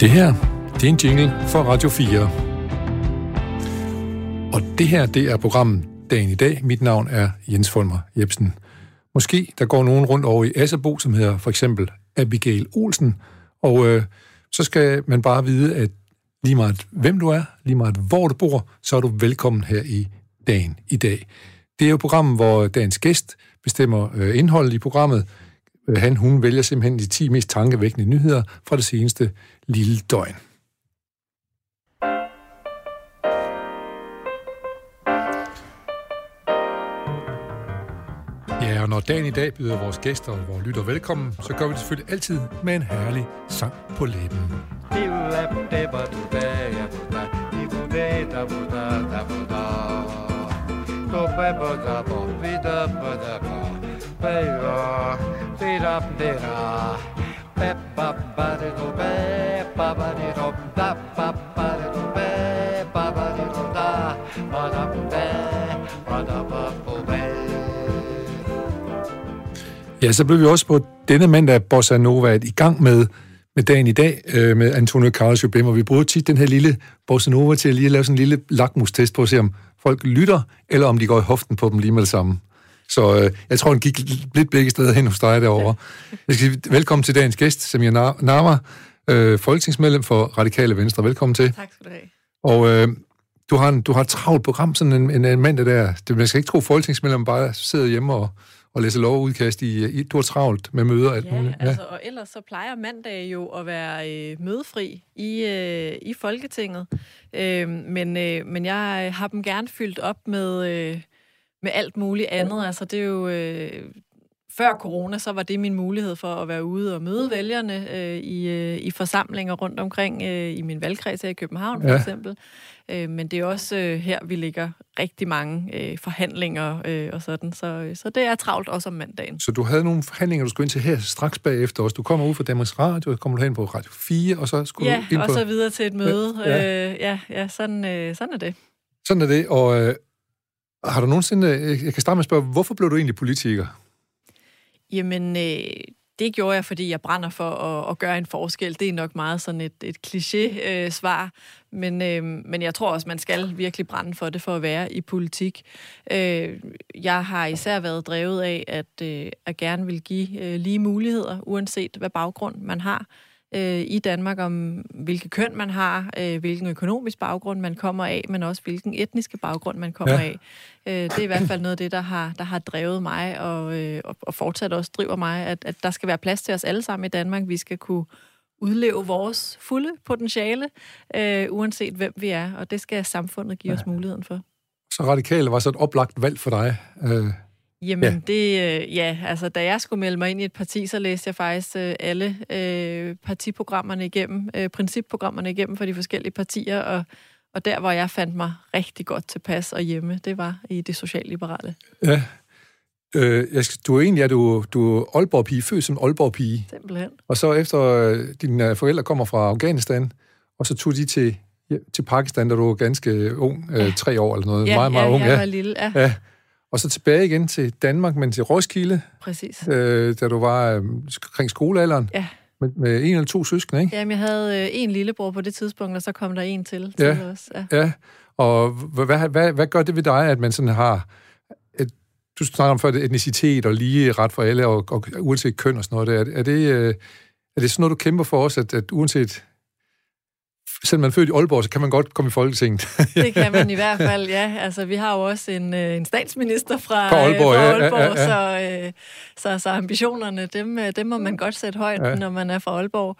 Det her, det er en jingle for Radio 4. Og det her, det er programmet Dagen i dag. Mit navn er Jens Folmer Jebsen. Måske der går nogen rundt over i Asserbo, som hedder for eksempel Abigail Olsen, og øh, så skal man bare vide, at lige meget hvem du er, lige meget hvor du bor, så er du velkommen her i Dagen i dag. Det er jo programmet, hvor dagens gæst bestemmer øh, indholdet i programmet. Øh, han, hun vælger simpelthen de 10 mest tankevækkende nyheder fra det seneste lille døgn. Ja, og når dagen i dag byder vores gæster og vores lytter velkommen, så gør vi det selvfølgelig altid med en herlig sang på læben. Ja, så blev vi også på denne mandag Bossa Nova i gang med, med dagen i dag øh, med Antonio Carlos Jobim, og vi bruger tit den her lille Bossa Nova til at lige lave sådan en lille lakmustest på at se, om folk lytter, eller om de går i hoften på dem lige med det samme. Så øh, jeg tror, den gik lidt begge steder hen hos dig derovre. Jeg skal sige velkommen til dagens gæst, Samir Nama, øh, folketingsmedlem for Radikale Venstre. Velkommen til. Tak skal du have. Og øh, du, har en, du har et travlt program, sådan en, en, en mandag der. Det, man skal ikke tro, folketingsmedlem bare sidder hjemme og, og læser lovudkast i, i du har travlt med møder og alt Ja, muligt. altså, og ellers så plejer mandag jo at være øh, mødefri i, øh, i Folketinget. Øh, men, øh, men jeg har dem gerne fyldt op med, øh, med alt muligt andet. Altså, det er jo... Øh, før corona, så var det min mulighed for at være ude og møde vælgerne øh, i, øh, i forsamlinger rundt omkring øh, i min valgkreds her i København, for Ja. eksempel. Øh, men det er også øh, her, vi ligger rigtig mange øh, forhandlinger øh, og sådan. Så, så det er travlt også om mandagen. Så du havde nogle forhandlinger, du skulle ind til her straks bagefter også. Du kommer ud fra Danmarks Radio, så kommer du hen på Radio 4, og så skulle Ja, du ind og på... så videre til et møde. Ja. Ja, øh, ja, ja sådan, øh, sådan er det. Sådan er det, og øh, har du nogensinde... Øh, jeg kan starte med at spørge, hvorfor blev du egentlig politiker? Jamen, øh, det gjorde jeg, fordi jeg brænder for at, at gøre en forskel. Det er nok meget sådan et, et kliché-svar, øh, men, øh, men jeg tror også, man skal virkelig brænde for det for at være i politik. Øh, jeg har især været drevet af, at øh, at gerne vil give øh, lige muligheder, uanset hvad baggrund man har øh, i Danmark, om hvilke køn man har, øh, hvilken økonomisk baggrund man kommer af, men også hvilken etniske baggrund man kommer Ja. ja. af. Øh, det er i hvert fald noget af det, der har, der har drevet mig, og, øh, og, fortsat også driver mig, at, at der skal være plads til os alle sammen i Danmark. Vi skal kunne udleve vores fulde potentiale, øh, uanset hvem vi er, og det skal samfundet give os muligheden for. Så radikale var så et oplagt valg for dig. Øh, Jamen, Ja. ja. det, øh, ja, altså, da jeg skulle melde mig ind i et parti, så læste jeg faktisk øh, alle øh, partiprogrammerne igennem, øh, principprogrammerne igennem for de forskellige partier, og, og der, hvor jeg fandt mig rigtig godt tilpas og hjemme, det var i det socialliberale, ja. Øh, jeg, du er egentlig er du, du er Aalborg-pige, født som Aalborg-pige. simpelthen. Og så efter øh, dine øh, forældre kommer fra Afghanistan, og så tog de til, ja, til Pakistan, da du var ganske ung, øh, Ja. tre år eller noget, Ja, meget, meget ja, ung. jeg Ja. var lille, ja, ja. Og så tilbage igen til Danmark, men til Roskilde, præcis. øh, da du var øh, omkring skolealderen, Ja. med, med en eller to søskende, ikke? Jamen, jeg havde øh, en lillebror på det tidspunkt, og så kom der en til, Ja. til os. Ja. Ja, og hvad, hvad, hvad, hvad gør det ved dig, at man sådan har... Et, du snakker om før det etnicitet og lige ret for alle, og, og uanset køn og sådan noget. der. Er, er, det, øh, er det sådan noget, du kæmper for os, at, at uanset... Selvom man er født i Aalborg, så kan man godt komme i Folketinget. Det kan man i hvert fald, ja. Altså, vi har jo også en, øh, en statsminister fra, Fra Aalborg, øh, ja, fra ja, Aalborg ja, Så, øh, så, så ambitionerne, dem, øh, dem må man godt sætte højt, Ja. ja. når man er fra Aalborg.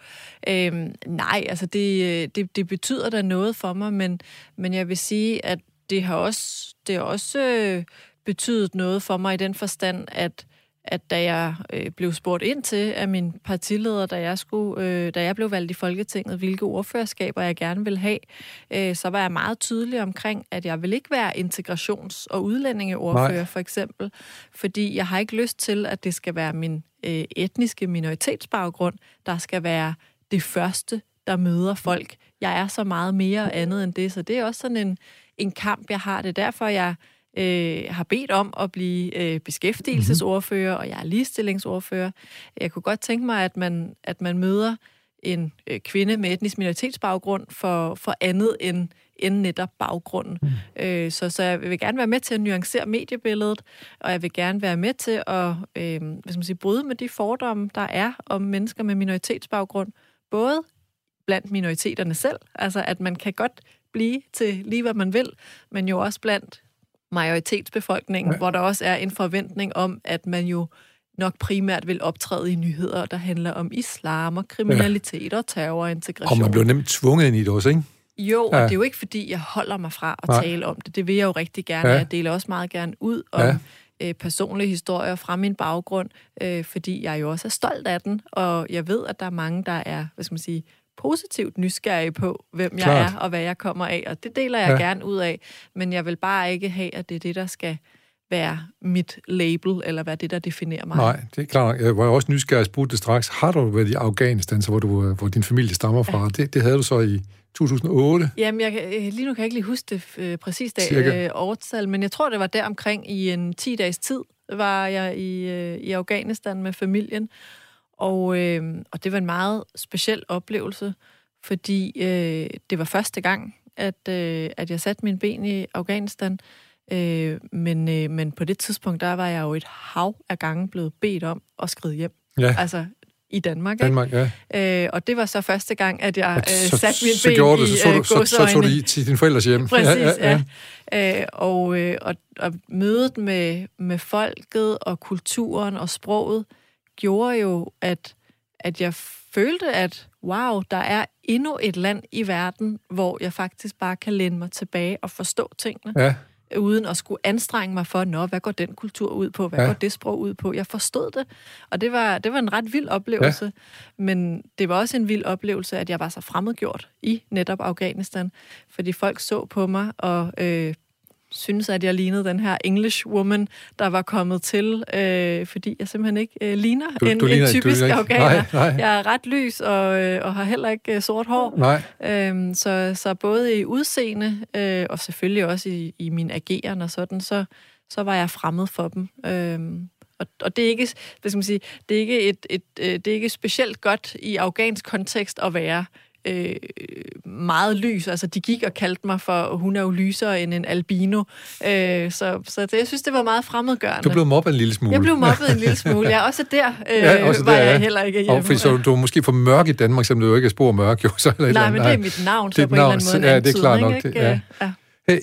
Øhm, nej, altså det, øh, det, det betyder da noget for mig, men, men jeg vil sige, at det har også, det har også øh, betydet noget for mig i den forstand, at at da jeg øh, blev spurgt ind til af min partileder, da jeg, skulle, øh, da jeg blev valgt i Folketinget, hvilke ordførerskaber jeg gerne vil have, øh, så var jeg meget tydelig omkring, at jeg vil ikke være integrations- og udlændingeordfører, Nej. for eksempel, fordi jeg har ikke lyst til, at det skal være min øh, etniske minoritetsbaggrund, der skal være det første, der møder folk. Jeg er så meget mere andet end det, så det er også sådan en, en kamp, jeg har. Det er derfor, jeg øh, har bedt om at blive øh, beskæftigelsesordfører, og jeg er ligestillingsordfører. Jeg kunne godt tænke mig, at man, at man møder en øh, kvinde med etnisk minoritetsbaggrund for, for andet end, end netop baggrunden. Mm. Øh, så, så jeg vil gerne være med til at nuancere mediebilledet, og jeg vil gerne være med til at øh, hvad skal man sige, bryde med de fordomme, der er om mennesker med minoritetsbaggrund, både blandt minoriteterne selv, altså at man kan godt blive til lige, hvad man vil, men jo også blandt majoritetsbefolkningen, ja. hvor der også er en forventning om, at man jo nok primært vil optræde i nyheder, der handler om islam og kriminalitet ja. og terror og integration. Og man bliver nemt tvunget ind i det også, ikke? Jo, ja. og det er jo ikke, fordi jeg holder mig fra at Nej. tale om det. Det vil jeg jo rigtig gerne. Ja. Jeg deler også meget gerne ud om ja. øh, personlige historier fra min baggrund, øh, fordi jeg jo også er stolt af den, og jeg ved, at der er mange, der er, hvad skal man sige, positivt nysgerrige på, hvem Klart. jeg er og hvad jeg kommer af, og det deler jeg ja. gerne ud af, men jeg vil bare ikke have, at det er det, der skal være mit label, eller hvad det, der definerer mig. Nej, det er klart. Jeg var også nysgerrig, spurgte det straks. Har du været i Afghanistan, så hvor, du, øh, hvor din familie stammer fra? Ja. Det, det havde du så i 2008? Jamen, jeg, øh, lige nu kan jeg ikke lige huske det øh, præcis dag, øh, årstal, men jeg tror, det var der omkring i en 10-dages tid, var jeg i, øh, i Afghanistan med familien. Og, øh, og det var en meget speciel oplevelse, fordi øh, det var første gang, at, øh, at jeg satte mine ben i Afghanistan. Øh, men, øh, men på det tidspunkt, der var jeg jo et hav af gange blevet bedt om at skride hjem. Ja. Altså i Danmark. Danmark ikke? Ja. Øh, og det var så første gang, at jeg øh, så, satte min så ben gjorde det, så, så, så, så, så tog du i til din forældres hjem. Præcis, ja. ja, ja. Øh, og, øh, og, og mødet med, med folket og kulturen og sproget gjorde jo, at, at jeg følte, at wow, der er endnu et land i verden, hvor jeg faktisk bare kan læne mig tilbage og forstå tingene. Ja uden at skulle anstrenge mig for, nå, hvad går den kultur ud på? Hvad ja. går det sprog ud på? Jeg forstod det, og det var, det var en ret vild oplevelse. Ja. Men det var også en vild oplevelse, at jeg var så fremmedgjort i netop Afghanistan, fordi folk så på mig og øh, synes, at jeg lignede den her English woman, der var kommet til, øh, fordi jeg simpelthen ikke øh, ligner du, en, du ligner, en typisk du afghaner. Nej, nej. Jeg er ret lys og, øh, og har heller ikke øh, sort hår. Nej. Øhm, så, så både i udseende øh, og selvfølgelig også i, i min ageren og sådan, så, så var jeg fremmed for dem. Øhm, og, og det er ikke, hvad skal man sige, det er ikke et, et, et, øh, det er ikke specielt godt i afghansk kontekst at være øh, meget lys. Altså, de gik og kaldte mig for, hun er jo lysere end en albino. Øh, så så det, jeg synes, det var meget fremmedgørende. Du blev mobbet en lille smule. Jeg blev mobbet en lille smule. Ja, også der øh, ja, også var der, jeg ja. heller ikke hjemme. Og fordi så du var måske for mørk i Danmark, selvom du jo ikke er spor mørk. Jo, så eller Nej, men det er mit navn, så på navn, en eller anden måde. Ja, det er klart nok. Ikke? Det, ja. ja.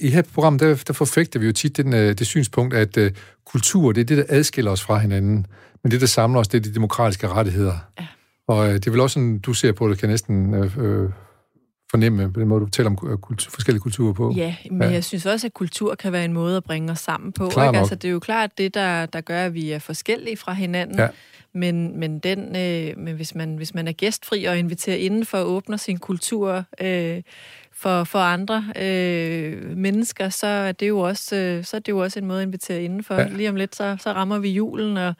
I her program, der, der forfægter vi jo tit den, øh, det synspunkt, at uh, kultur, det er det, der adskiller os fra hinanden. Men det, der samler os, det er de demokratiske rettigheder. Ja. Og uh, det er vel også sådan, du ser på det, kan næsten uh, fornemme på den måde, du fortæller om øh, kultur, forskellige kulturer på. Ja, men ja. jeg synes også, at kultur kan være en måde at bringe os sammen på. Ikke? Altså, det er jo klart det, der, der gør, at vi er forskellige fra hinanden. Ja. Men, men, den, øh, men hvis, man, hvis man er gæstfri og inviterer inden for at åbne sin kultur øh, for, for andre øh, mennesker, så er, det jo også, øh, så er det jo også en måde at invitere indenfor. Ja. Lige om lidt, så, så rammer vi julen, og,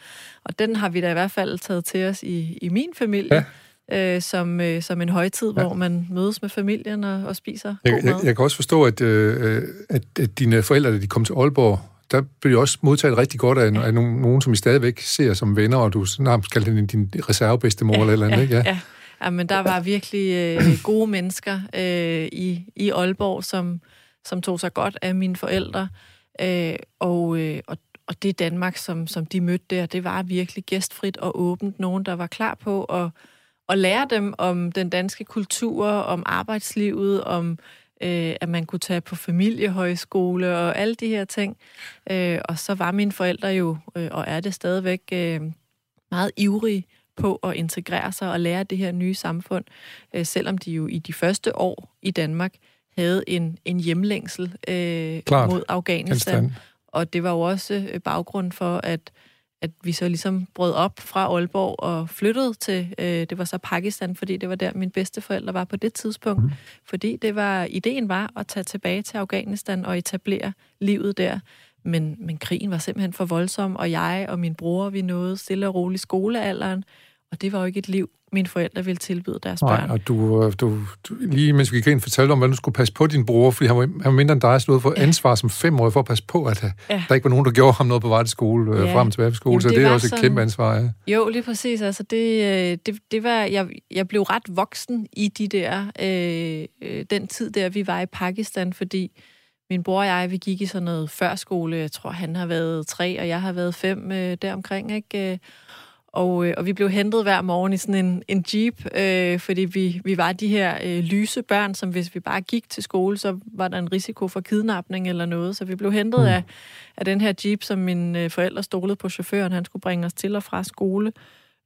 og den har vi da i hvert fald taget til os i, i min familie. Ja øh, som, øh, som en højtid, ja. hvor man mødes med familien og, og spiser jeg, god mad. Jeg, jeg kan også forstå, at, øh, at, at dine forældre, da de kom til Aalborg, der blev de også modtaget rigtig godt af, af nogen, nogen, som I stadigvæk ser som venner, og du nærmest kalder hende din reservebedstemor ja, eller eller andet, ja, ikke? Ja. ja. Ja, men der var virkelig øh, gode mennesker øh, i, i Aalborg, som, som tog sig godt af mine forældre. Øh, og, øh, og, og det Danmark, som, som de mødte der, det var virkelig gæstfrit og åbent. Nogen, der var klar på at at lære dem om den danske kultur, om arbejdslivet, om øh, at man kunne tage på familiehøjskole og alle de her ting. Øh, og så var mine forældre jo, øh, og er det stadigvæk, øh, meget ivrige på at integrere sig og lære det her nye samfund, øh, selvom de jo i de første år i Danmark havde en, en hjemlængsel øh, mod Afghanistan. Og det var jo også øh, baggrund for, at at vi så ligesom brød op fra Aalborg og flyttede til, øh, det var så Pakistan, fordi det var der, min bedste forældre var på det tidspunkt. Mm. Fordi det var, ideen var at tage tilbage til Afghanistan og etablere livet der. Men, men krigen var simpelthen for voldsom, og jeg og min bror, vi nåede stille og roligt skolealderen, Og det var jo ikke et liv, mine forældre ville tilbyde deres Nej, børn. og du, du, du, lige mens vi gik ind, fortalte om, hvordan du skulle passe på din bror, fordi han var, han var mindre end dig, så du havde fået ansvar som femårig for at passe på, at ja. der ikke var nogen, der gjorde ham noget på vej til skole, ja. frem og tilbage på skole, Jamen, så det, det er også sådan, et kæmpe ansvar. Ja. Jo, lige præcis. Altså det, det, det var, jeg, jeg blev ret voksen i de der, øh, den tid der, vi var i Pakistan, fordi min bror og jeg, vi gik i sådan noget førskole. Jeg tror, han har været tre, og jeg har været fem øh, deromkring, ikke? Og, øh, og vi blev hentet hver morgen i sådan en, en jeep, øh, fordi vi, vi var de her øh, lyse børn, som hvis vi bare gik til skole, så var der en risiko for kidnapning eller noget. Så vi blev hentet mm. af, af den her jeep, som mine øh, forældre stolede på chaufføren. Han skulle bringe os til og fra skole.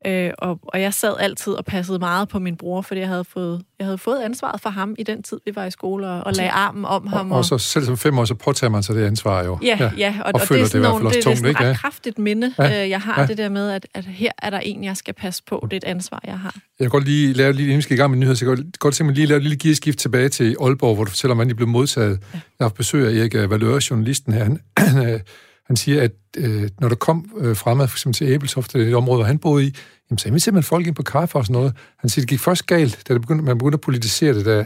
Øh, og, og jeg sad altid og passede meget på min bror, fordi jeg havde fået, jeg havde fået ansvaret for ham i den tid, vi var i skole, og, og lagde armen om ham. Og, og så selv som fem år, så påtager man sig det ansvar jo. Ja, ja, ja og, og, og det er sådan, det, nogle, det, tungt, det er sådan et ret kraftigt minde, ja, øh, jeg har ja. det der med, at, at her er der en, jeg skal passe på. Det er et ansvar, jeg har. Jeg kan godt lige lave, lige inden vi skal i gang med nyheder, så jeg kan godt tænke mig lige lave et lille gearskift tilbage til Aalborg, hvor du fortæller, hvordan de blev modtaget. Ja. Jeg har besøg af Erik Valøre, journalisten her. Han, øh, han siger, at øh, når der kom øh, fremad for eksempel til Æbeltoft, det område, hvor han boede i, jamen, så inviterede man folk ind på kaffe og sådan noget. Han siger, det gik først galt, da det begyndte, man begyndte at politisere det, da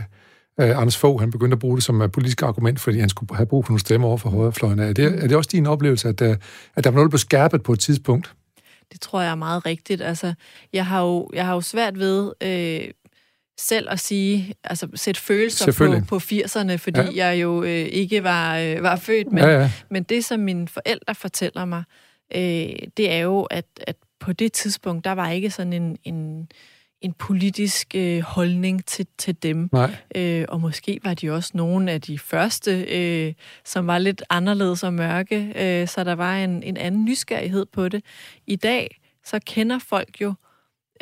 øh, Anders Fogh, han begyndte at bruge det som et politisk argument, fordi han skulle have brug for nogle stemmer over for højrefløjen. Er det, er det også din oplevelse, at, der, at der var noget, der blev skærpet på et tidspunkt? Det tror jeg er meget rigtigt. Altså, jeg har jo, jeg har jo svært ved... Øh selv at sige, altså sætte følelser på, på 80'erne, fordi ja. jeg jo øh, ikke var, øh, var født, men, ja, ja. men det, som mine forældre fortæller mig, øh, det er jo, at, at på det tidspunkt, der var ikke sådan en, en, en politisk øh, holdning til, til dem. Nej. Øh, og måske var de også nogle af de første, øh, som var lidt anderledes og mørke, øh, så der var en, en anden nysgerrighed på det. I dag, så kender folk jo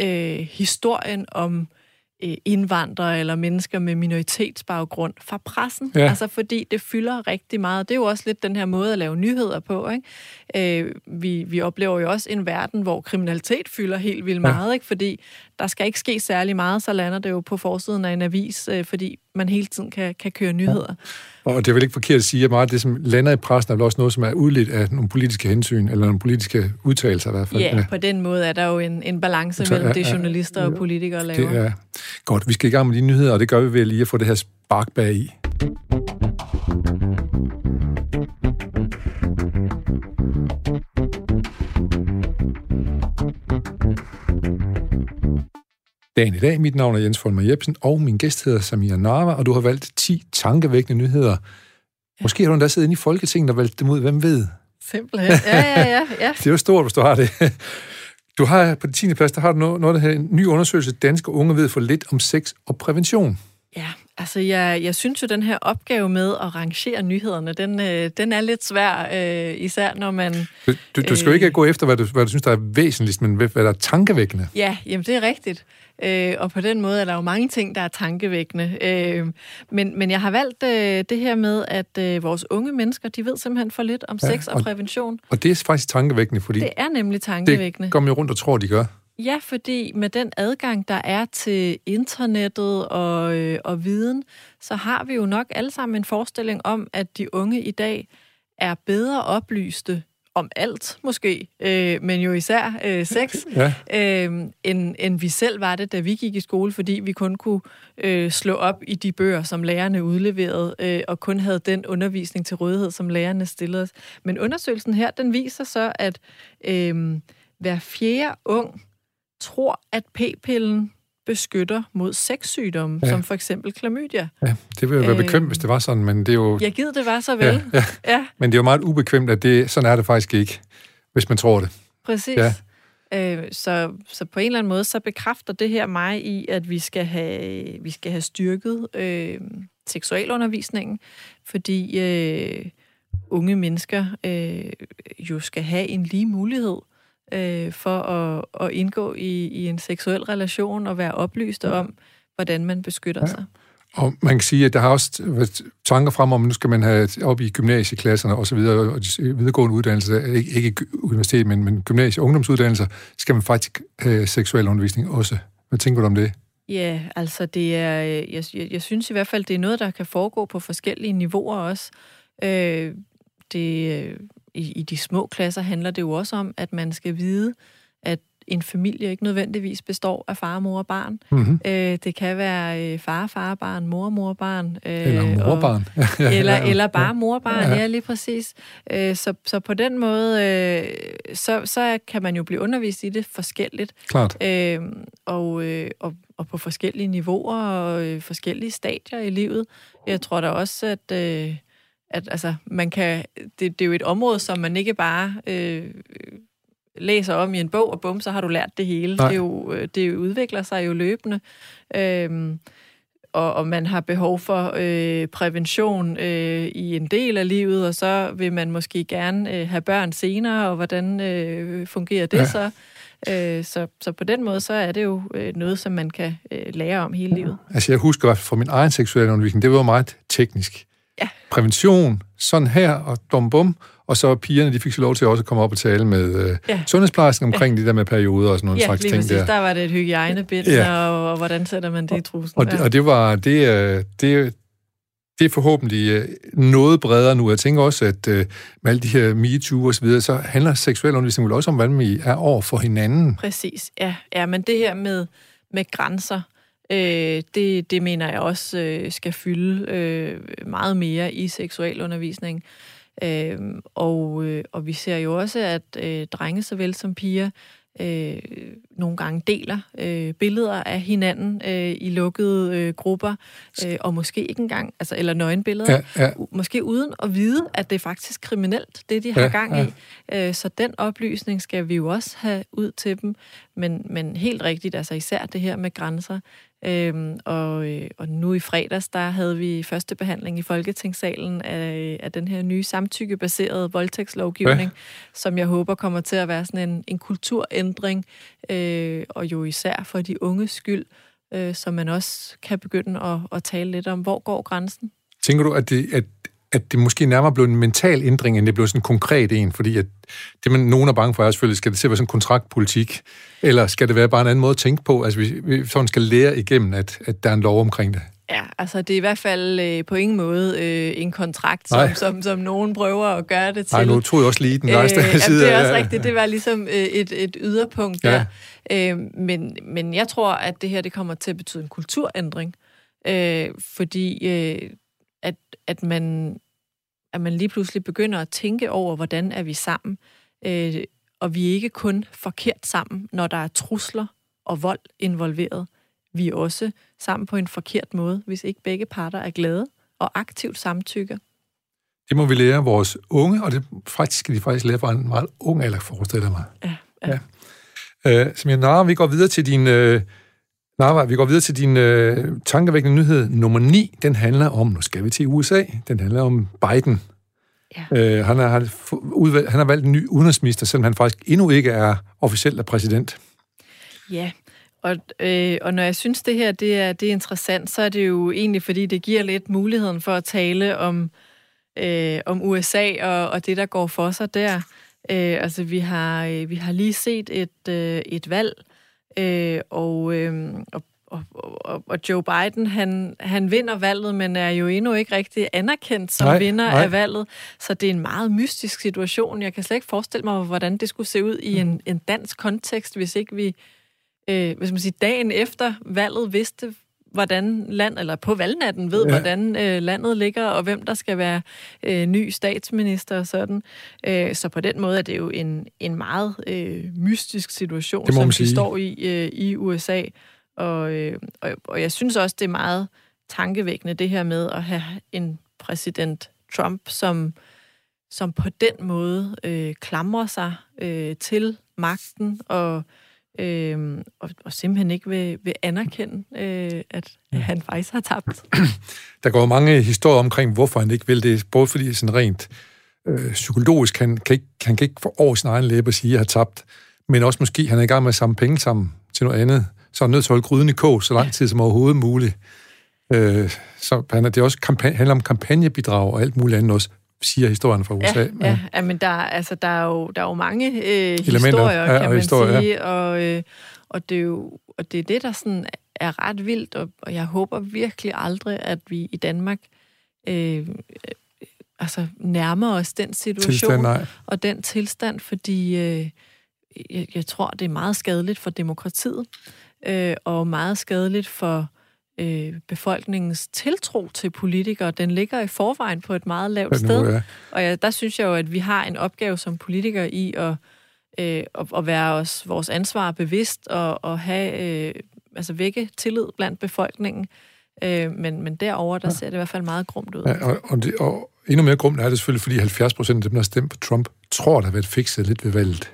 øh, historien om indvandrere eller mennesker med minoritetsbaggrund fra pressen. Ja. Altså fordi det fylder rigtig meget. Det er jo også lidt den her måde at lave nyheder på. Ikke? Øh, vi, vi oplever jo også en verden, hvor kriminalitet fylder helt vildt meget, ja. ikke? fordi der skal ikke ske særlig meget, så lander det jo på forsiden af en avis, øh, fordi man hele tiden kan, kan køre nyheder. Ja. Og det er vel ikke forkert at sige, at meget af det, som lander i pressen, er vel også noget, som er udledt af nogle politiske hensyn, eller nogle politiske udtalelser i hvert fald. Ja, ja. på den måde er der jo en, en balance mellem ja, det, journalister ja, og politikere laver. Det er godt. Vi skal i gang med de nyheder, og det gør vi ved lige at få det her spark bag i. Dagen i dag. Mit navn er Jens Folmer Jebsen, og min gæst hedder Samia Narva, og du har valgt 10 tankevækkende nyheder. Måske har du endda siddet inde i Folketinget og valgt dem ud, hvem ved? Simpelthen. Ja, ja, ja. ja. det er jo stort, hvis du har det. Du har på det 10. plads, der har du noget, noget der hedder en ny undersøgelse, danske unge ved for lidt om sex og prævention. Ja, altså jeg, jeg synes jo, den her opgave med at rangere nyhederne, den, øh, den er lidt svær, øh, især når man... Du, du, du skal jo ikke øh, gå efter, hvad du, hvad du synes, der er væsentligst, men hvad der er tankevækkende. Ja, jamen det er rigtigt. Øh, og på den måde er der jo mange ting, der er tankevækkende. Øh, men, men jeg har valgt øh, det her med, at øh, vores unge mennesker, de ved simpelthen for lidt om ja, sex og, og prævention. Og det er faktisk tankevækkende, fordi... Det er nemlig tankevækkende. Det går man rundt og tror, de gør. Ja, fordi med den adgang, der er til internettet og, øh, og viden, så har vi jo nok alle sammen en forestilling om, at de unge i dag er bedre oplyste om alt, måske, øh, men jo især øh, sex, ja. øh, end, end vi selv var det, da vi gik i skole, fordi vi kun kunne øh, slå op i de bøger, som lærerne udleverede, øh, og kun havde den undervisning til rådighed, som lærerne stillede os. Men undersøgelsen her, den viser så, at øh, hver fjerde ung tror, at p-pillen beskytter mod sexsygdomme, ja. som for eksempel klamydia. Ja, det ville jo være bekvemt, øh, hvis det var sådan, men det er jo... Jeg gider det var så vel. Ja, ja. ja. Men det er jo meget ubekvemt, at det, sådan er det faktisk ikke, hvis man tror det. Præcis. Ja. Øh, så, så på en eller anden måde, så bekræfter det her mig i, at vi skal have, vi skal have styrket øh, seksualundervisningen, fordi øh, unge mennesker øh, jo skal have en lige mulighed øh, for at, at indgå i, i en seksuel relation og være oplyst om, hvordan man beskytter ja. sig. Og man kan sige, at der har også været tanker frem om, at nu skal man have op i gymnasieklasserne og så videre, og de videregående uddannelser, ikke, ikke universitet, men, men gymnasie- og ungdomsuddannelser, skal man faktisk have seksuel undervisning også. Hvad tænker du om det? Ja, altså det er, jeg, jeg, jeg synes i hvert fald, det er noget, der kan foregå på forskellige niveauer også. Øh, det, i, i de små klasser handler det jo også om, at man skal vide, at en familie ikke nødvendigvis består af far, mor og barn. Mm-hmm. Øh, det kan være øh, far, far, barn, mor, mor, barn. Øh, eller morbarn. Og, eller, eller bare mor, barn, ja. ja, lige præcis. Øh, så, så på den måde, øh, så, så kan man jo blive undervist i det forskelligt. Klart. Øh, og, øh, og, og på forskellige niveauer og øh, forskellige stadier i livet. Jeg tror da også, at... Øh, at altså, man kan, det, det er jo et område, som man ikke bare øh, læser om i en bog, og bum, så har du lært det hele. Det, er jo, øh, det udvikler sig jo løbende. Øhm, og, og man har behov for øh, prævention øh, i en del af livet, og så vil man måske gerne øh, have børn senere, og hvordan øh, fungerer det ja. så? Øh, så? Så på den måde, så er det jo øh, noget, som man kan øh, lære om hele livet. Altså jeg husker fra min egen seksuelle undervisning, det var meget teknisk. Ja. Prævention, sådan her, og dum bum, og så pigerne, de fik så lov til også at komme op og tale med øh, ja. sundhedsplejersken omkring ja. de der med perioder og sådan nogle ja, slags ting der. der var det et hygiejnebind, ja. og, og hvordan sætter man det i trusen. Og, og, det, og det var, det, øh, det, det er forhåbentlig øh, noget bredere nu. Jeg tænker også, at øh, med alle de her MeToo og så videre, så handler seksuel undervisning vel også om, hvordan vi er over for hinanden. Præcis, ja. ja men det her med, med grænser, øh, det, det mener jeg også øh, skal fylde øh, meget mere i seksualundervisning. Øh, og, øh, og vi ser jo også, at øh, drenge såvel som piger øh, nogle gange deler øh, billeder af hinanden øh, i lukkede øh, grupper, øh, og måske ikke engang, altså, eller nøgenbilleder, ja, ja. måske uden at vide, at det er faktisk kriminelt, det de har ja, gang i. Ja. Øh, så den oplysning skal vi jo også have ud til dem, men, men helt rigtigt, altså især det her med grænser, Øhm, og, øh, og nu i fredags, der havde vi første behandling i Folketingssalen af, af den her nye samtykkebaserede voldtægtslovgivning, ja. som jeg håber kommer til at være sådan en, en kulturændring, øh, og jo især for de unges skyld, øh, så man også kan begynde at, at tale lidt om, hvor går grænsen? Tænker du, at det, at at det måske nærmere blev en mental ændring, end det blev sådan en konkret en, fordi at det, man nogen er bange for, er selvfølgelig, skal det til at være sådan en kontraktpolitik, eller skal det være bare en anden måde at tænke på, altså vi, vi sådan skal lære igennem, at, at der er en lov omkring det? Ja, altså det er i hvert fald øh, på ingen måde øh, en kontrakt, som, som, som nogen prøver at gøre det til. Nej, nu tror jeg også lige den øh, side. Jamen, det er også rigtigt, det var ligesom øh, et, et yderpunkt ja. der. Øh, men, men jeg tror, at det her det kommer til at betyde en kulturændring, øh, fordi øh, at, at man at man lige pludselig begynder at tænke over, hvordan er vi sammen, øh, og vi er ikke kun forkert sammen, når der er trusler og vold involveret. Vi er også sammen på en forkert måde, hvis ikke begge parter er glade og aktivt samtykker. Det må vi lære vores unge, og det faktisk skal de faktisk lære fra en meget ung alder, forestiller mig. Ja, ja. ja. Øh, som jeg vi går videre til din... Øh, Nava, vi går videre til din øh, tankevækkende nyhed nummer 9. Den handler om, nu skal vi til USA, den handler om Biden. Ja. Øh, han, har, udvalg, han har valgt en ny udenrigsminister, selvom han faktisk endnu ikke er officielt er præsident. Ja, og, øh, og når jeg synes, det her det er, det er interessant, så er det jo egentlig, fordi det giver lidt muligheden for at tale om, øh, om USA og, og det, der går for sig der. Øh, altså, vi har, øh, vi har lige set et, øh, et valg, Øh, og, øh, og, og, og Joe Biden, han, han vinder valget, men er jo endnu ikke rigtig anerkendt som nej, vinder nej. af valget. Så det er en meget mystisk situation. Jeg kan slet ikke forestille mig, hvordan det skulle se ud i en, en dansk kontekst, hvis ikke vi, øh, hvis man siger, dagen efter valget vidste, hvordan land, eller på valgnatten ved, ja. hvordan øh, landet ligger, og hvem der skal være øh, ny statsminister og sådan. Øh, så på den måde er det jo en, en meget øh, mystisk situation, som vi står i øh, i USA. Og, øh, og, og jeg synes også, det er meget tankevækkende, det her med at have en præsident Trump, som, som på den måde øh, klamrer sig øh, til magten og øh, og, og simpelthen ikke vil, vil anerkende, øh, at ja. han faktisk har tabt. Der går mange historier omkring, hvorfor han ikke vil det, både fordi sådan rent øh, psykologisk, han kan, ikke, han kan ikke få over sin egen læbe at sige, at han har tabt, men også måske, han er i gang med at samle penge sammen til noget andet, så er han nødt til at holde gryden i kog så lang tid som overhovedet muligt. Øh, så han det også kampagne, handler om kampagnebidrag og alt muligt andet også, siger historien fra USA. Ja, ja. ja men der, altså, der, er jo, der er jo mange øh, historier, ja, kan man historier, sige, ja. og, øh, og, det er jo, og det er det, der sådan er ret vildt, og, og jeg håber virkelig aldrig, at vi i Danmark øh, altså nærmer os den situation tilstand, og den tilstand, fordi øh, jeg, jeg tror, det er meget skadeligt for demokratiet, øh, og meget skadeligt for øh, befolkningens tiltro til politikere. Den ligger i forvejen på et meget lavt sted. Ja. Og ja, der synes jeg jo, at vi har en opgave som politikere i at, øh, at, være os vores ansvar bevidst og, og have, øh, altså vække tillid blandt befolkningen. Øh, men, men derover der ja. ser det i hvert fald meget grumt ud. Ja, og, og, det, og endnu mere grumt er det selvfølgelig, fordi 70 procent af dem, der har stemt på Trump, tror, der har været fikset lidt ved valget.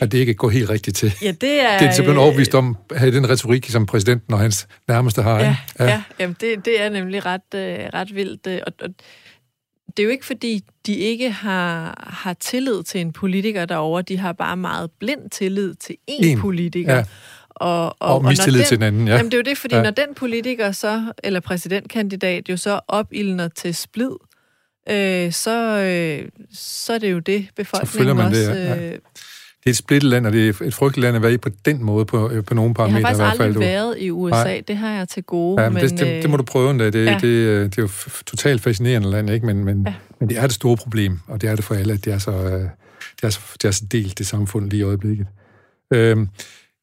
At det ikke går helt rigtigt til. Ja, det er... Det er simpelthen overbevist om at have den retorik, som præsidenten og hans nærmeste har. Ja, ja. ja jamen det, det er nemlig ret, øh, ret vildt. Øh, og, og det er jo ikke, fordi de ikke har, har tillid til en politiker derovre. De har bare meget blind tillid til én en. politiker. Ja. Og, og, og mistillid og til den anden, ja. Jamen det er jo det, fordi ja. når den politiker så, eller præsidentkandidat jo så opildner til splid, øh, så, øh, så er det jo det, befolkningen også... Det, ja. Øh, det er et splittet land, og det er et frygteligt land at være i på den måde, på, øh, på nogle parametre i hvert fald. Jeg har faktisk aldrig været i USA, Nej. det har jeg til gode. Ja, men, men det, det, det må du prøve endda. Det, ja. det, det, det er jo totalt fascinerende land, ikke? Men, men, ja. men det er det store problem, og det er det for alle, at det er så, det er så, det er så delt, det samfund lige i øjeblikket. Øhm,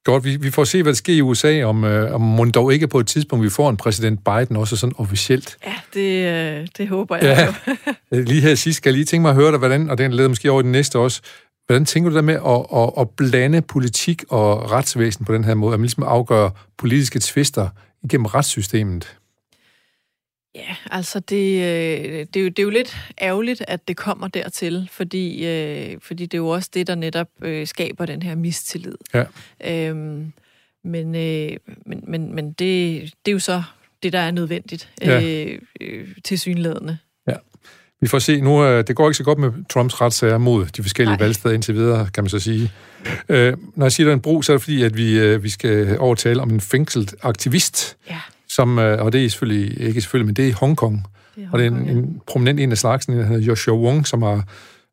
Godt, vi, vi får se, hvad der sker i USA, om, øh, om man dog ikke på et tidspunkt, vi får en præsident Biden også sådan officielt. Ja, det, øh, det håber jeg ja. jo. lige her sidst skal jeg lige tænke mig at høre dig, hvordan, og den leder måske over i den næste også, hvordan tænker du der med at, at, at blande politik og retsvæsen på den her måde, at man ligesom afgør politiske tvister igennem retssystemet? Ja, altså det, øh, det, er jo, det er jo lidt ærgerligt, at det kommer dertil, fordi, øh, fordi det er jo også det, der netop øh, skaber den her mistillid. Ja. Øhm, men, øh, men, men, men det, det er jo så det, der er nødvendigt ja. øh, øh, til synlædende. Ja. Vi får se nu, øh, det går ikke så godt med Trumps retssager mod de forskellige Nej. valgsteder indtil videre, kan man så sige. Øh, når jeg siger, der er en bro, så er det fordi, at vi, øh, vi skal overtale om en fængslet aktivist. Ja som, øh, og det er selvfølgelig, ikke selvfølgelig, men det er i Hongkong. Det er Hongkong og det er en, en prominent en af slagsen, der hedder Joshua Wong, som er,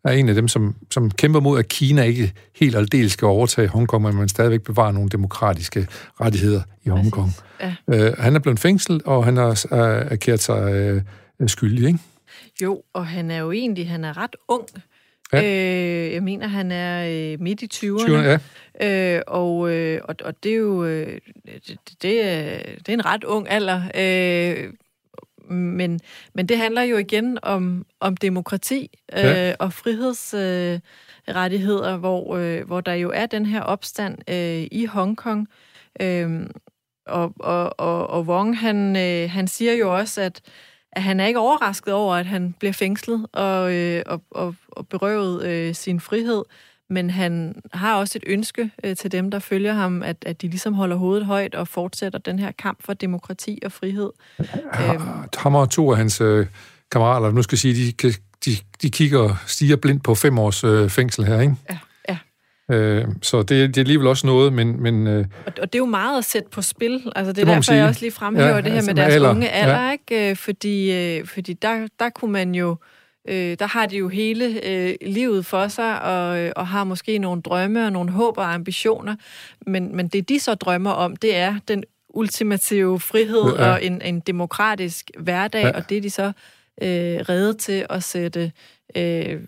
er en af dem, som, som kæmper mod, at Kina ikke helt aldeles skal overtage Hongkong, men man stadigvæk bevarer nogle demokratiske rettigheder i Hongkong. Ja. Øh, han er blevet fængslet, og han har øh, erklæret sig øh, skyldig, ikke? Jo, og han er jo egentlig han er ret ung. Ja. Øh, jeg mener, han er øh, midt i 20'erne. 20'erne ja. Øh, og, øh, og, og det er jo øh, det, det, er, det er en ret ung alder. Øh, men, men det handler jo igen om, om demokrati øh, ja. og frihedsrettigheder, øh, hvor, øh, hvor der jo er den her opstand øh, i Hongkong. Øh, og, og, og, og Wong, han, øh, han siger jo også, at, at han er ikke overrasket over, at han bliver fængslet og, øh, og, og, og berøvet øh, sin frihed men han har også et ønske øh, til dem, der følger ham, at, at de ligesom holder hovedet højt og fortsætter den her kamp for demokrati og frihed. Ja, ham og to af hans øh, kammerater, nu skal jeg sige, de, de, de kigger og stiger blindt på fem års øh, fængsel her, ikke? Ja. Øh, så det, det er alligevel også noget, men... men øh, og, og det er jo meget at sætte på spil. Altså, det er det derfor, jeg også lige fremhæver ja, det her altså med deres alder. unge alder, ja. ikke? Øh, fordi, øh, fordi der, der kunne man jo øh, der har de jo hele øh, livet for sig, og, og har måske nogle drømme og nogle håb og ambitioner, men, men det de så drømmer om, det er den ultimative frihed ja. og en, en demokratisk hverdag, ja. og det de så øh, reddet til at sætte øh,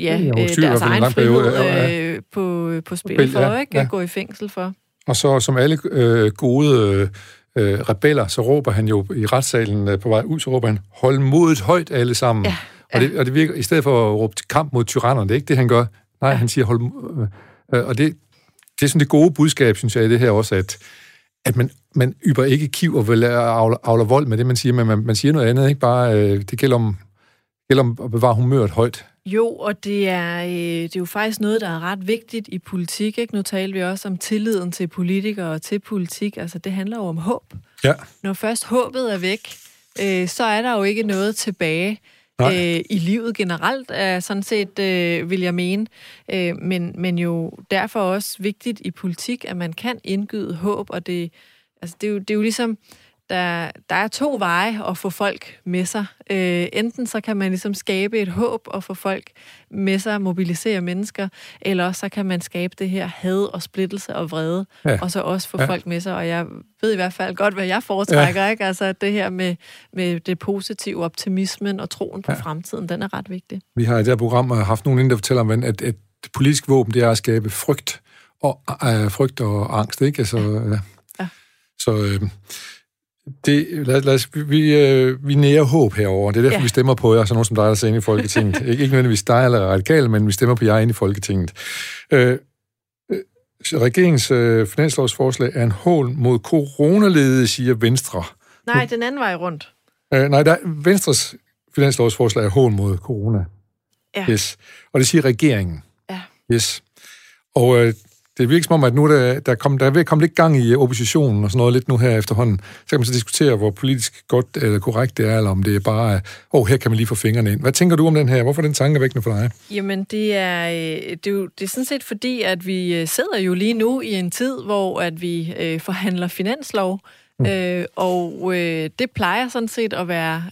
ja, øh, deres egen frihed øh, på, på spil for, ja, ikke? Ja. Gå i fængsel for. Og så som alle øh, gode øh, rebeller, så råber han jo i retssalen øh, på vej ud, så råber han, hold modet højt alle sammen. Ja. Og, det, og det virker, i stedet for at råbe kamp mod tyrannerne, det er ikke det, han gør. Nej, ja. han siger, hold... Øh, og det, det er sådan det gode budskab, synes jeg, i det her også, at, at man, man yber ikke kiv og vil avler vold med det, man siger, men man, man siger noget andet, ikke bare... Øh, det gælder om, gælder om at bevare humøret højt. Jo, og det er, øh, det er jo faktisk noget, der er ret vigtigt i politik. Ikke? Nu taler vi også om tilliden til politikere og til politik. Altså, det handler jo om håb. Ja. Når først håbet er væk, øh, så er der jo ikke noget tilbage øh, i livet generelt, er sådan set, øh, vil jeg mene. Øh, men, men jo derfor også vigtigt i politik, at man kan indgyde håb, og det, altså det, er, jo, det er jo ligesom der, der er to veje at få folk med sig. Øh, enten så kan man ligesom skabe et håb og få folk med sig, mobilisere mennesker, eller så kan man skabe det her had og splittelse og vrede, ja. og så også få ja. folk med sig. Og jeg ved i hvert fald godt, hvad jeg foretrækker. Ja. Ikke? Altså det her med, med det positive optimismen og troen på ja. fremtiden, den er ret vigtig. Vi har i det her program haft nogen, der fortæller om, at, at det politiske våben, det er at skabe frygt og øh, frygt og angst, ikke? Altså, ja. Så øh, det, lad, lad os, vi, øh, vi nærer håb herover. Det er derfor, ja. vi stemmer på jer, så nogen som dig, der er inde i Folketinget. ikke, ikke nødvendigvis dig eller radikale, men vi stemmer på jer inde i Folketinget. Øh, øh, regeringens øh, finanslovsforslag er en hål mod coronaledet, siger Venstre. Nej, den anden vej rundt. Øh, nej, der, Venstres finanslovsforslag er hål mod corona. Ja. Yes. Og det siger regeringen. Ja. Yes. Og øh, det virker som om, at nu der, der, kom, der er ved at komme lidt gang i oppositionen og sådan noget lidt nu her efterhånden. Så kan man så diskutere, hvor politisk godt eller korrekt det er, eller om det er bare, åh, oh, her kan man lige få fingrene ind. Hvad tænker du om den her? Hvorfor er den tanke væk for dig? Jamen, det er, øh, det, er jo, det er sådan set fordi, at vi øh, sidder jo lige nu i en tid, hvor at vi øh, forhandler finanslov, mm. øh, og øh, det plejer sådan set at være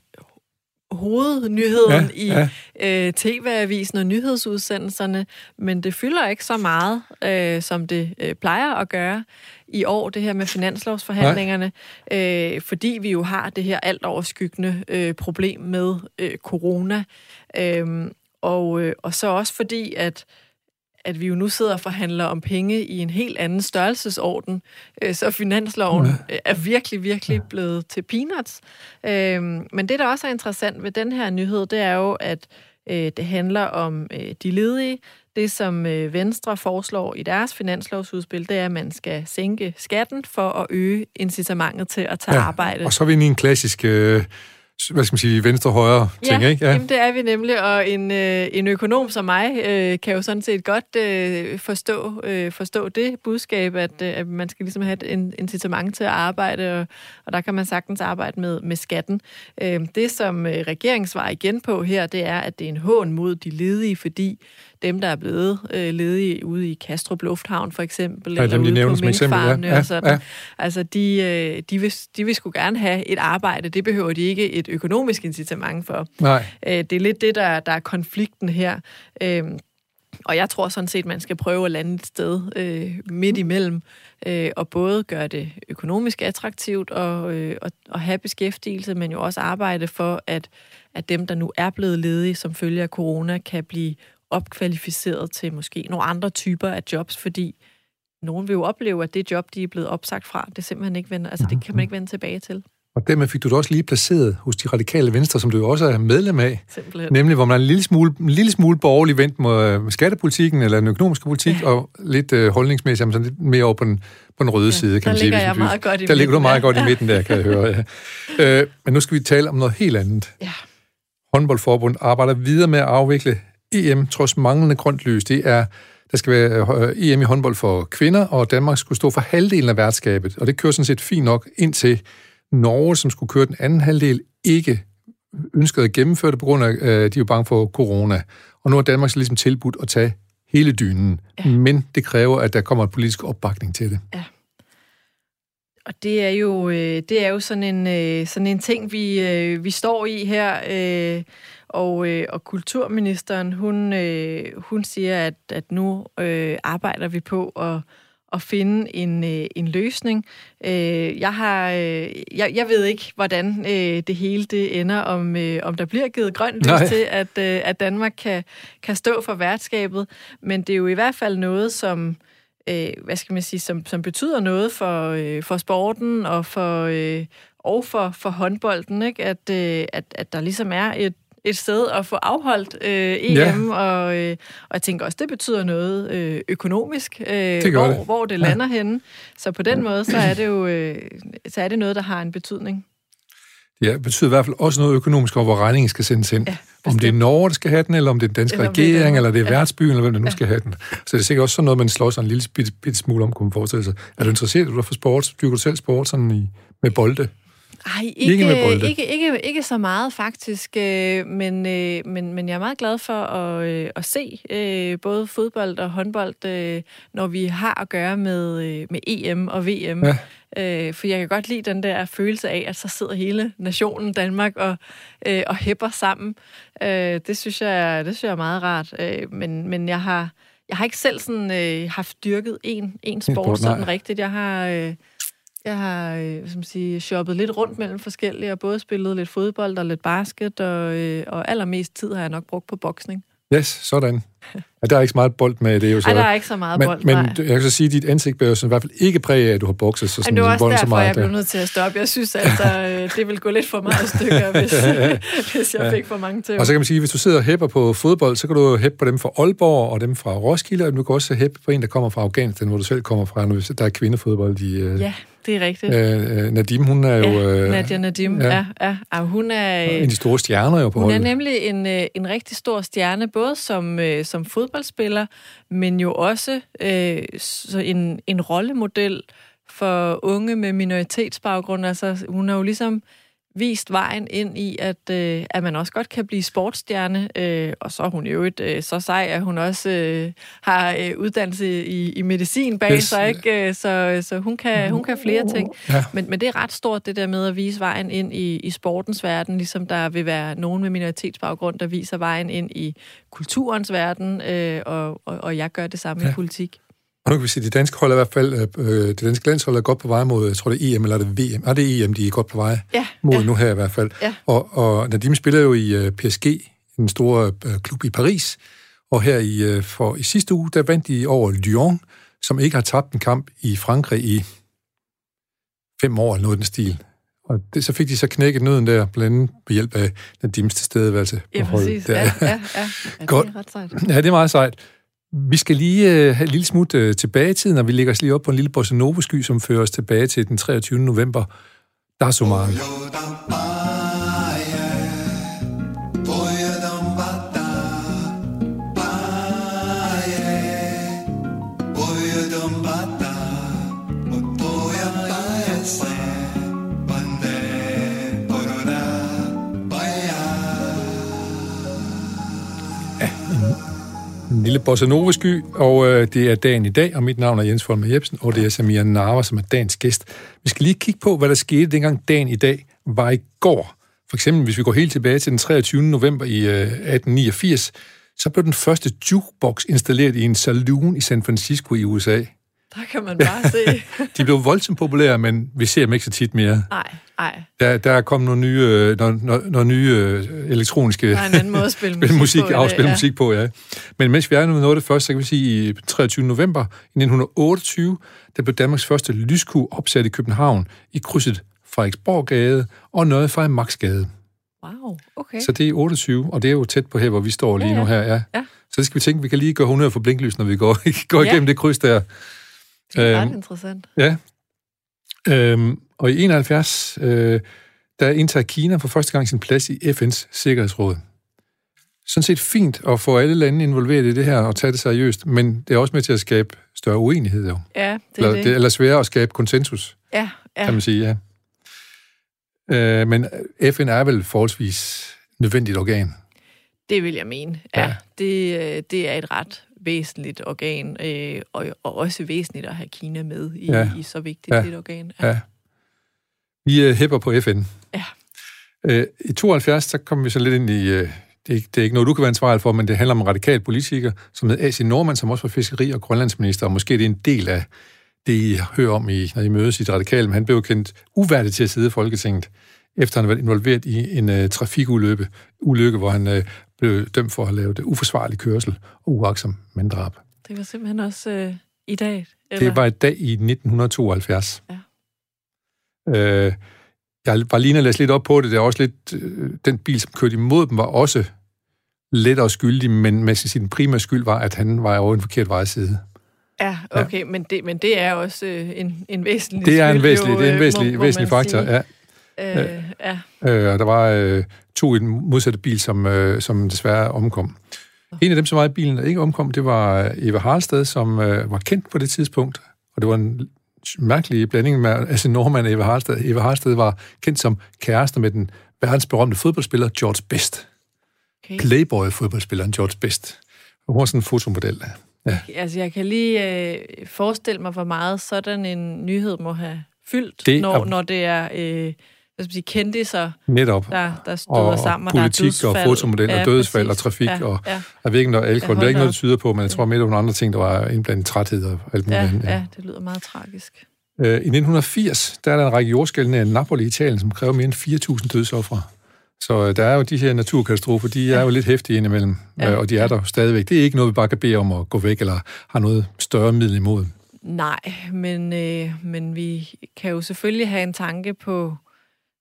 hovednyheden ja, ja. i øh, TV-avisen og nyhedsudsendelserne, men det fylder ikke så meget, øh, som det øh, plejer at gøre i år, det her med finanslovsforhandlingerne, øh, fordi vi jo har det her alt overskyggende øh, problem med øh, corona. Øh, og, øh, og så også fordi, at at vi jo nu sidder og forhandler om penge i en helt anden størrelsesorden, øh, så finansloven ja. er virkelig, virkelig blevet til peanuts. Øh, men det, der også er interessant ved den her nyhed, det er jo, at øh, det handler om de ledige. Det, som Venstre foreslår i deres finanslovsudspil, det er, at man skal sænke skatten for at øge incitamentet til at tage ja, arbejde. Og så er vi inde i en klassisk... Øh hvad skal man sige, venstre-højre ting, ja, ikke? Ja, jamen, det er vi nemlig, og en, øh, en økonom som mig øh, kan jo sådan set godt øh, forstå, øh, forstå det budskab, at, øh, at man skal ligesom have et incitament til at arbejde, og, og der kan man sagtens arbejde med, med skatten. Øh, det, som øh, regeringen svarer igen på her, det er, at det er en hån mod de ledige, fordi dem, der er blevet øh, ledige ude i Kastrup Lufthavn for eksempel, ja, eller dem, ude på minkfarmene ja. og sådan. Ja. Altså, de, øh, de, vil, de vil sgu gerne have et arbejde. Det behøver de ikke et økonomisk incitament for. Nej. Øh, det er lidt det, der, der er konflikten her. Øh, og jeg tror sådan set, man skal prøve at lande et sted øh, midt imellem, øh, og både gøre det økonomisk attraktivt og, øh, og, og have beskæftigelse, men jo også arbejde for, at, at dem, der nu er blevet ledige som følge af corona, kan blive opkvalificeret til måske nogle andre typer af jobs, fordi nogen vil jo opleve, at det job, de er blevet opsagt fra, det simpelthen ikke vende, altså det kan man ikke vende tilbage til. Og dermed fik du det også lige placeret hos de radikale venstre, som du jo også er medlem af. Simpelthen. Nemlig, hvor man er en lille smule, en lille smule borgerlig vendt mod øh, skattepolitikken eller den økonomiske politik, ja. og lidt uh, holdningsmæssigt, sådan lidt mere over på den, på den røde ja, side, kan man sige. Der ligger jeg meget godt i Der ligger du meget godt i midten der, kan jeg høre. Ja. Uh, men nu skal vi tale om noget helt andet. Ja. Håndboldforbund arbejder videre med at afvikle EM trods manglende grønt lys. Det er, der skal være øh, EM i håndbold for kvinder, og Danmark skulle stå for halvdelen af værtskabet. Og det kører sådan set fint nok indtil Norge, som skulle køre den anden halvdel, ikke ønskede at gennemføre det på grund af, øh, de jo bange for corona. Og nu er Danmark så ligesom tilbudt at tage hele dynen. Ja. Men det kræver, at der kommer en politisk opbakning til det. Ja. Og det er jo, øh, det er jo sådan, en, sådan en ting, vi, vi står i her. Og, øh, og kulturministeren, hun, øh, hun siger, at, at nu øh, arbejder vi på at, at finde en, øh, en løsning. Øh, jeg, har, øh, jeg, jeg ved ikke, hvordan øh, det hele det ender, om, øh, om der bliver givet grønt lys til, at, øh, at Danmark kan, kan stå for værtskabet. Men det er jo i hvert fald noget, som øh, hvad skal man sige, som, som betyder noget for, øh, for sporten og for, øh, og for, for håndbolden, ikke? At, øh, at, at der ligesom er et et sted at få afholdt øh, EM, ja. og, øh, og jeg tænker også, det betyder noget øh, økonomisk, øh, det hvor, det. hvor det lander ja. henne. Så på den måde, så er det jo øh, så er det noget, der har en betydning. Ja, det betyder i hvert fald også noget økonomisk over, hvor regningen skal sendes ind. Ja, om det er Norge, der skal have den, eller om det er den danske eller regering, det eller det er ja. værtsbyen, eller hvem der nu ja. skal have den. Så det er sikkert også sådan noget, man slår sig en lille bit, bit smule om, kunne man forestille sig. Er du interesseret du for sport? Dyrker du selv sport sådan i, med bolde? Ej, ikke, ikke, med bolde. ikke, ikke, ikke så meget faktisk, øh, men, øh, men, men jeg er meget glad for at, øh, at se både fodbold og håndbold, når vi har at gøre med, med EM og VM. Ja. For jeg kan godt lide den der følelse af, at så sidder hele nationen Danmark og, og hæpper sammen. Det synes jeg, det synes jeg er meget rart. Men, men jeg har, jeg har ikke selv sådan, haft dyrket en, en sport sådan rigtigt. Jeg har... Jeg har øh, som sige, shoppet lidt rundt mellem forskellige, og både spillet lidt fodbold og lidt basket, og, øh, og allermest tid har jeg nok brugt på boksning. Yes, sådan. Ja, der er ikke så meget bold med det. Er jo så. Ej, der er ikke så meget men, bold, Men nej. jeg kan så sige, at dit ansigt bærer i hvert fald ikke præg af, at du har bukset så sådan det var også så meget. jeg blev nødt til at stoppe. Jeg synes altså, det vil gå lidt for meget stykker, hvis, hvis jeg fik for mange til. Og så kan man sige, at hvis du sidder og hæpper på fodbold, så kan du hæppe på dem fra Aalborg og dem fra Roskilde, og du kan også hæppe på en, der kommer fra Afghanistan, hvor du selv kommer fra, når der er kvindefodbold i... Øh, Ja, det er rigtigt. øh, Nadim, hun er jo Ja, øh, Nadia Nadim, ja. ja, ja. Hun er... en af de store stjerner jo på Hun er nemlig en, øh, en rigtig stor stjerne, både som, øh, som fodboldspiller, men jo også øh, så en, en rollemodel for unge med minoritetsbaggrund. Altså, hun har jo ligesom vist vejen ind i, at, øh, at man også godt kan blive sportsstjerne, øh, og så er hun jo et øh, så sej, at hun også øh, har øh, uddannelse i, i medicin bag Yes. sig, ikke? Øh, Så, så hun, kan, hun kan flere ting. Ja. Men, men det er ret stort, det der med at vise vejen ind i, i sportens verden, ligesom der vil være nogen med minoritetsbaggrund, der viser vejen ind i kulturens verden, øh, og, og, og jeg gør det samme ja. Ja. i politik. Og nu kan vi sige, at de danske hold er i hvert fald, øh, det danske landshold er godt på vej mod, jeg tror det er EM eller er det VM. Ah, det er EM, de er godt på vej Ja, mod ja. nu her i hvert fald. Ja. Og, og Nadim spiller jo i øh, PSG, den store øh, klub i Paris, og her i, øh, for, i sidste uge, der vandt de over Lyon, som ikke har tabt en kamp i Frankrig i fem år eller noget den stil. Og det, så fik de så knækket nøden der, blandt andet ved hjælp af Nadims tilstedeværelse Ja, præcis. Ja, ja, ja. ja Godt. Det er ret sejt. Ja, det er meget sejt. Vi skal lige øh, have en lille smut øh, tilbage i tiden, og vi lægger os lige op på en lille bossa sky, som fører os tilbage til den 23. november. Der er så meget. Lille bossa nova sky, og øh, det er dagen i dag, og mit navn er Jens Folmer Jebsen, og det er Samir Narva, som er dagens gæst. Vi skal lige kigge på, hvad der skete dengang dagen i dag var i går. For eksempel, hvis vi går helt tilbage til den 23. november i øh, 1889, så blev den første jukebox installeret i en saloon i San Francisco i USA. Der kan man bare se. De blev voldsomt populære, men vi ser dem ikke så tit mere. Nej, nej. Der, der er kommet nogle nye, øh, nogle, nogle, nogle nye øh, elektroniske Der er en anden måde at spille musik, musik, på. afspille ja. musik på, ja. Men mens vi er nu noget det første, så kan vi sige, i 23. november i 1928, der blev Danmarks første lyskue opsat i København i krydset Frederiksborggade og noget fra Maxgade. Wow, okay. Så det er 28, og det er jo tæt på her, hvor vi står lige Ja, nu ja. her, ja. Ja. Så det skal vi tænke, vi kan lige gøre 100 for blinklys, når vi går, går Ja. igennem det kryds der. Det er ret øhm, interessant. Ja. Øhm, og i 71, øh, der indtager Kina for første gang sin plads i FN's Sikkerhedsråd. Sådan set fint at få alle lande involveret i det her og tage det seriøst, men det er også med til at skabe større uenighed, jo. Ja, det er Eller, det. det, eller sværere at skabe konsensus, Ja, ja. kan man sige, ja. Øh, men FN er vel forholdsvis nødvendigt organ. Det vil jeg mene. Ja, Ja. ja. Det, øh, det er et ret væsentligt organ, øh, og, og også væsentligt at have Kina med i, Ja. ja. i så vigtigt Ja. et organ. Ja. Vi øh, hæpper på FN. Ja. Øh, I 72, så kom vi så lidt ind i... Øh, det, er ikke, det er ikke noget, du kan være ansvarlig for, men det handler om en radikal politiker, som hed A.C. Norman, som også var fiskeri- og grønlandsminister, og måske det er en del af det, I hører om, i, når I mødes i det radikale, men han blev kendt uværdig til at sidde i Folketinget, efter han været involveret i en uh, trafikulykke, ulykke, hvor han uh, blev dømt for at have lavet uforsvarlig kørsel og uaksom manddrab. Det var simpelthen også øh, i dag. Eller? Det var et dag i 1972. Ja. Øh, jeg var lige og læse lidt op på det. Det er også lidt... Øh, den bil, som kørte imod dem, var også lettere skyldig, men med sin primære skyld var, at han var over en forkert vejside. Ja, okay, ja. Men, det, men det er også øh, en, en væsentlig Det er en væsentlig, jo, det er en øh, væsentlig, må- væsentlig faktor, sige. ja. Øh, ja. Øh, og der var øh, to i den modsatte bil, som, øh, som desværre omkom. En af dem, som var i bilen, der ikke omkom, det var øh, Eva Harlsted, som øh, var kendt på det tidspunkt. Og det var en mærkelig blanding med altså Norman og Eva Harlsted. Eva Harlsted var kendt som kæreste med den verdensberømte fodboldspiller George Best. Okay. Playboy-fodboldspilleren George Best. Hun var sådan en fotomodel. Ja. Altså, jeg kan lige øh, forestille mig, hvor meget sådan en nyhed må have fyldt, det når, er- når det er øh, hvad skal man sige, kendiser, Netop. der, der støder og, sammen. og der er politik og fotomodel og dødsfald og trafik ja, og ja, jeg ved ikke, der er alkohol. Ja, det er ikke noget, der tyder på, men jeg tror der var nogle andre ting, der var indblandet træthed og alt muligt ja, andet. ja, det lyder meget tragisk. Øh, I 1980, der er der en række jordskælv nær Napoli i Italien, som kræver mere end 4.000 dødsoffre. Så øh, der er jo de her naturkatastrofer, de er jo lidt hæftige indimellem, ja. øh, og de er der stadigvæk. Det er ikke noget, vi bare kan bede om at gå væk, eller har noget større middel imod. Nej, men, øh, men vi kan jo selvfølgelig have en tanke på,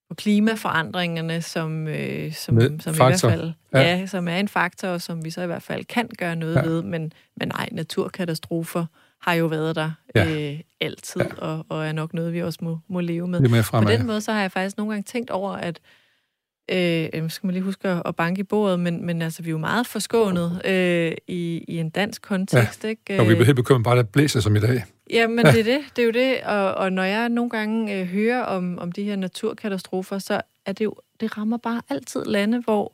på klimaforandringerne, som, øh, som, Med som i hvert fald Ja. ja. Som er en faktor, og som vi så i hvert fald kan gøre noget Ja. ved. Men, men nej, naturkatastrofer har jo været der Ja. øh, altid, ja. og, og er nok noget, vi også må, må leve med. På den måde, så har jeg faktisk nogle gange tænkt over, at øh, øh, skal man lige huske at, banke i bordet, men, men altså, vi er jo meget forskånet øh, i, i en dansk kontekst, ja. ikke? Og vi bliver helt bekymret bare, at det blæser som i dag. Jamen, det er det. Det er jo det. Og, og når jeg nogle gange øh, hører om, om de her naturkatastrofer, så er det jo, det rammer bare altid lande, hvor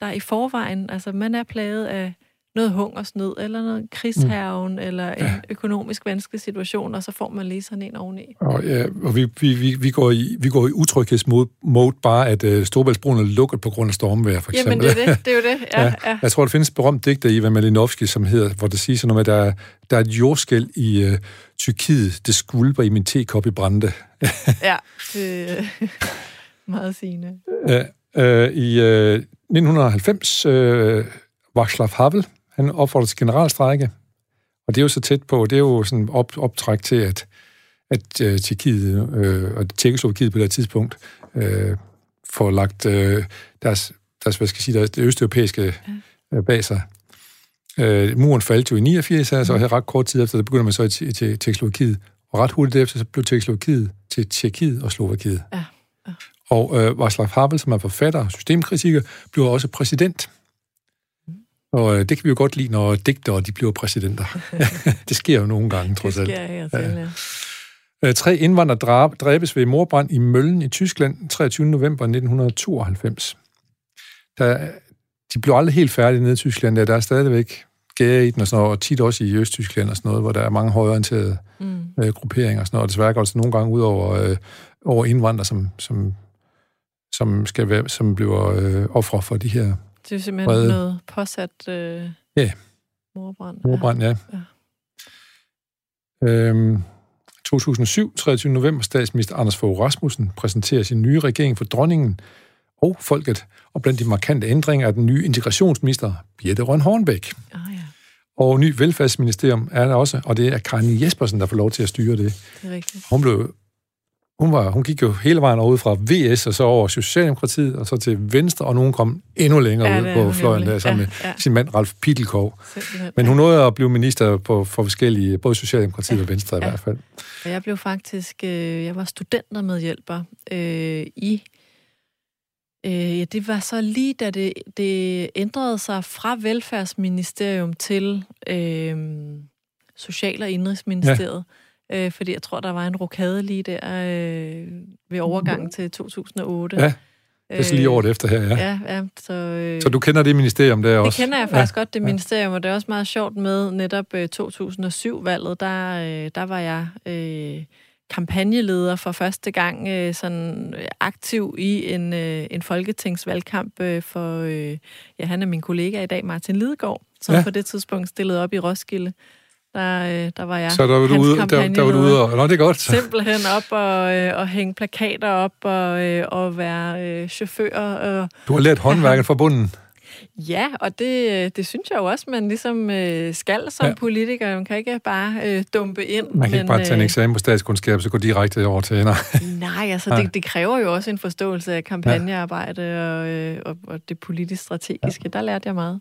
der i forvejen, altså man er plaget af noget hungersnød, eller noget krigshærgen, mm. eller en økonomisk vanskelig situation, og så får man lige sådan en oveni. Og, ja, og vi, vi, vi, vi, går i, vi går i utryghedsmode mode, bare at uh, Storbæltsbroen er lukket på grund af stormvejr, for eksempel. Jamen, det er det. Det er jo det. Ja, ja. ja. Jeg tror, der findes et berømt digter i Ivan Malinovski, som hedder, hvor det siger sådan noget med, at der, er- der er et jordskæld i uh, Tyrkiet, det skvulper i min tekop i brændte. ja det er meget sigende. Ja, øh, I øh, 1990, øh, Václav Havel, han opfordrede til generalstrække, og det er jo så tæt på, det er jo sådan op, optræk til, at, at øh, Tjekkiet øh, og Tjekkoslovakiet på det tidspunkt øh, får lagt øh, deres, deres, hvad skal jeg sige, deres, det østeuropæiske øh, bag sig. Øh, muren faldt jo i 89, altså, og her ret kort tid efter, der begynder man så i, Tjekkoslovakiet, og ret hurtigt derefter, så blev Tjekkoslovakiet til Tjekkiet og Slovakiet. Ja. Og øh, Václav Havel, som er forfatter og systemkritiker, bliver også præsident. Og øh, det kan vi jo godt lide, når digtere de bliver præsidenter. det sker jo nogle gange, trods Det alt. sker jeg til, ja. Øh, tre indvandrere dræbes ved morbrand i Møllen i Tyskland 23. november 1992. Der, de blev aldrig helt færdige nede i Tyskland. Der, der er stadigvæk gære i den og sådan noget, og tit også i Østtyskland og sådan noget, hvor der er mange højorienterede Mm. øh, grupperinger og sådan noget. Og desværre går det så nogle gange ud over, øh, over indvandrere, som, som, som, skal være, som bliver øh, ofre for de her Det er simpelthen Vrede. noget påsat øh, Ja. morbrand. Mordbrand, ja. Ja. Øhm, 2007, 23. november, statsminister Anders Fogh Rasmussen præsenterer sin nye regering for dronningen og folket, og blandt de markante ændringer er den nye integrationsminister, Birte Røn Hornbæk. Ah, ja, Og ny velfærdsministerium er der også, og det er Karin Jespersen, der får lov til at styre det. det er rigtigt. Hun blev hun, var, hun gik jo hele vejen over fra VS og så over Socialdemokratiet, og så til Venstre, og nogen kom endnu længere Ja, ud på fløjen der sammen Ja, med ja. sin mand Ralf Pittelkov. Men hun nåede at blive minister på, for forskellige, både Socialdemokratiet Ja. og Venstre i Ja. hvert fald. Og jeg blev faktisk, øh, jeg var studentermedhjælper øh, i, øh, ja, det var så lige da det, det ændrede sig fra velfærdsministerium til øh, Social- og Indrigsministeriet. Ja. Øh, fordi jeg tror, der var en rokade lige der øh, ved overgangen til 2008. Ja, Det er så lige året efter her, ja. Ja, ja så, øh, Så du kender det ministerium der det også? kender jeg faktisk ja. godt, det ministerium, og det er også meget sjovt med netop øh, 2007-valget, der, øh, der var jeg øh, kampagneleder for første gang øh, sådan øh, aktiv i en, øh, en folketingsvalgkamp øh, for, øh, ja, han er min kollega i dag, Martin Lidegaard, som Ja. ja. på det tidspunkt stillede op i Roskilde. Der, øh, der var jeg Så der var du ude, der, der var du ude og... Nå, det er godt. Så. Simpelthen op og, øh, og hænge plakater op og, øh, og være øh, chauffør og Du har lært håndværket fra bunden. Ja, og det, det synes jeg jo også, man ligesom øh, skal som Ja. ja. politiker. Man kan ikke bare øh, dumpe ind. Man kan ikke bare tage en eksamen på statskundskab, så gå direkte over til ender. øh, Nej, altså Nej. det, det kræver jo også en forståelse af kampagnearbejde og, øh, og, og det politisk strategiske. Ja. Der lærte jeg meget.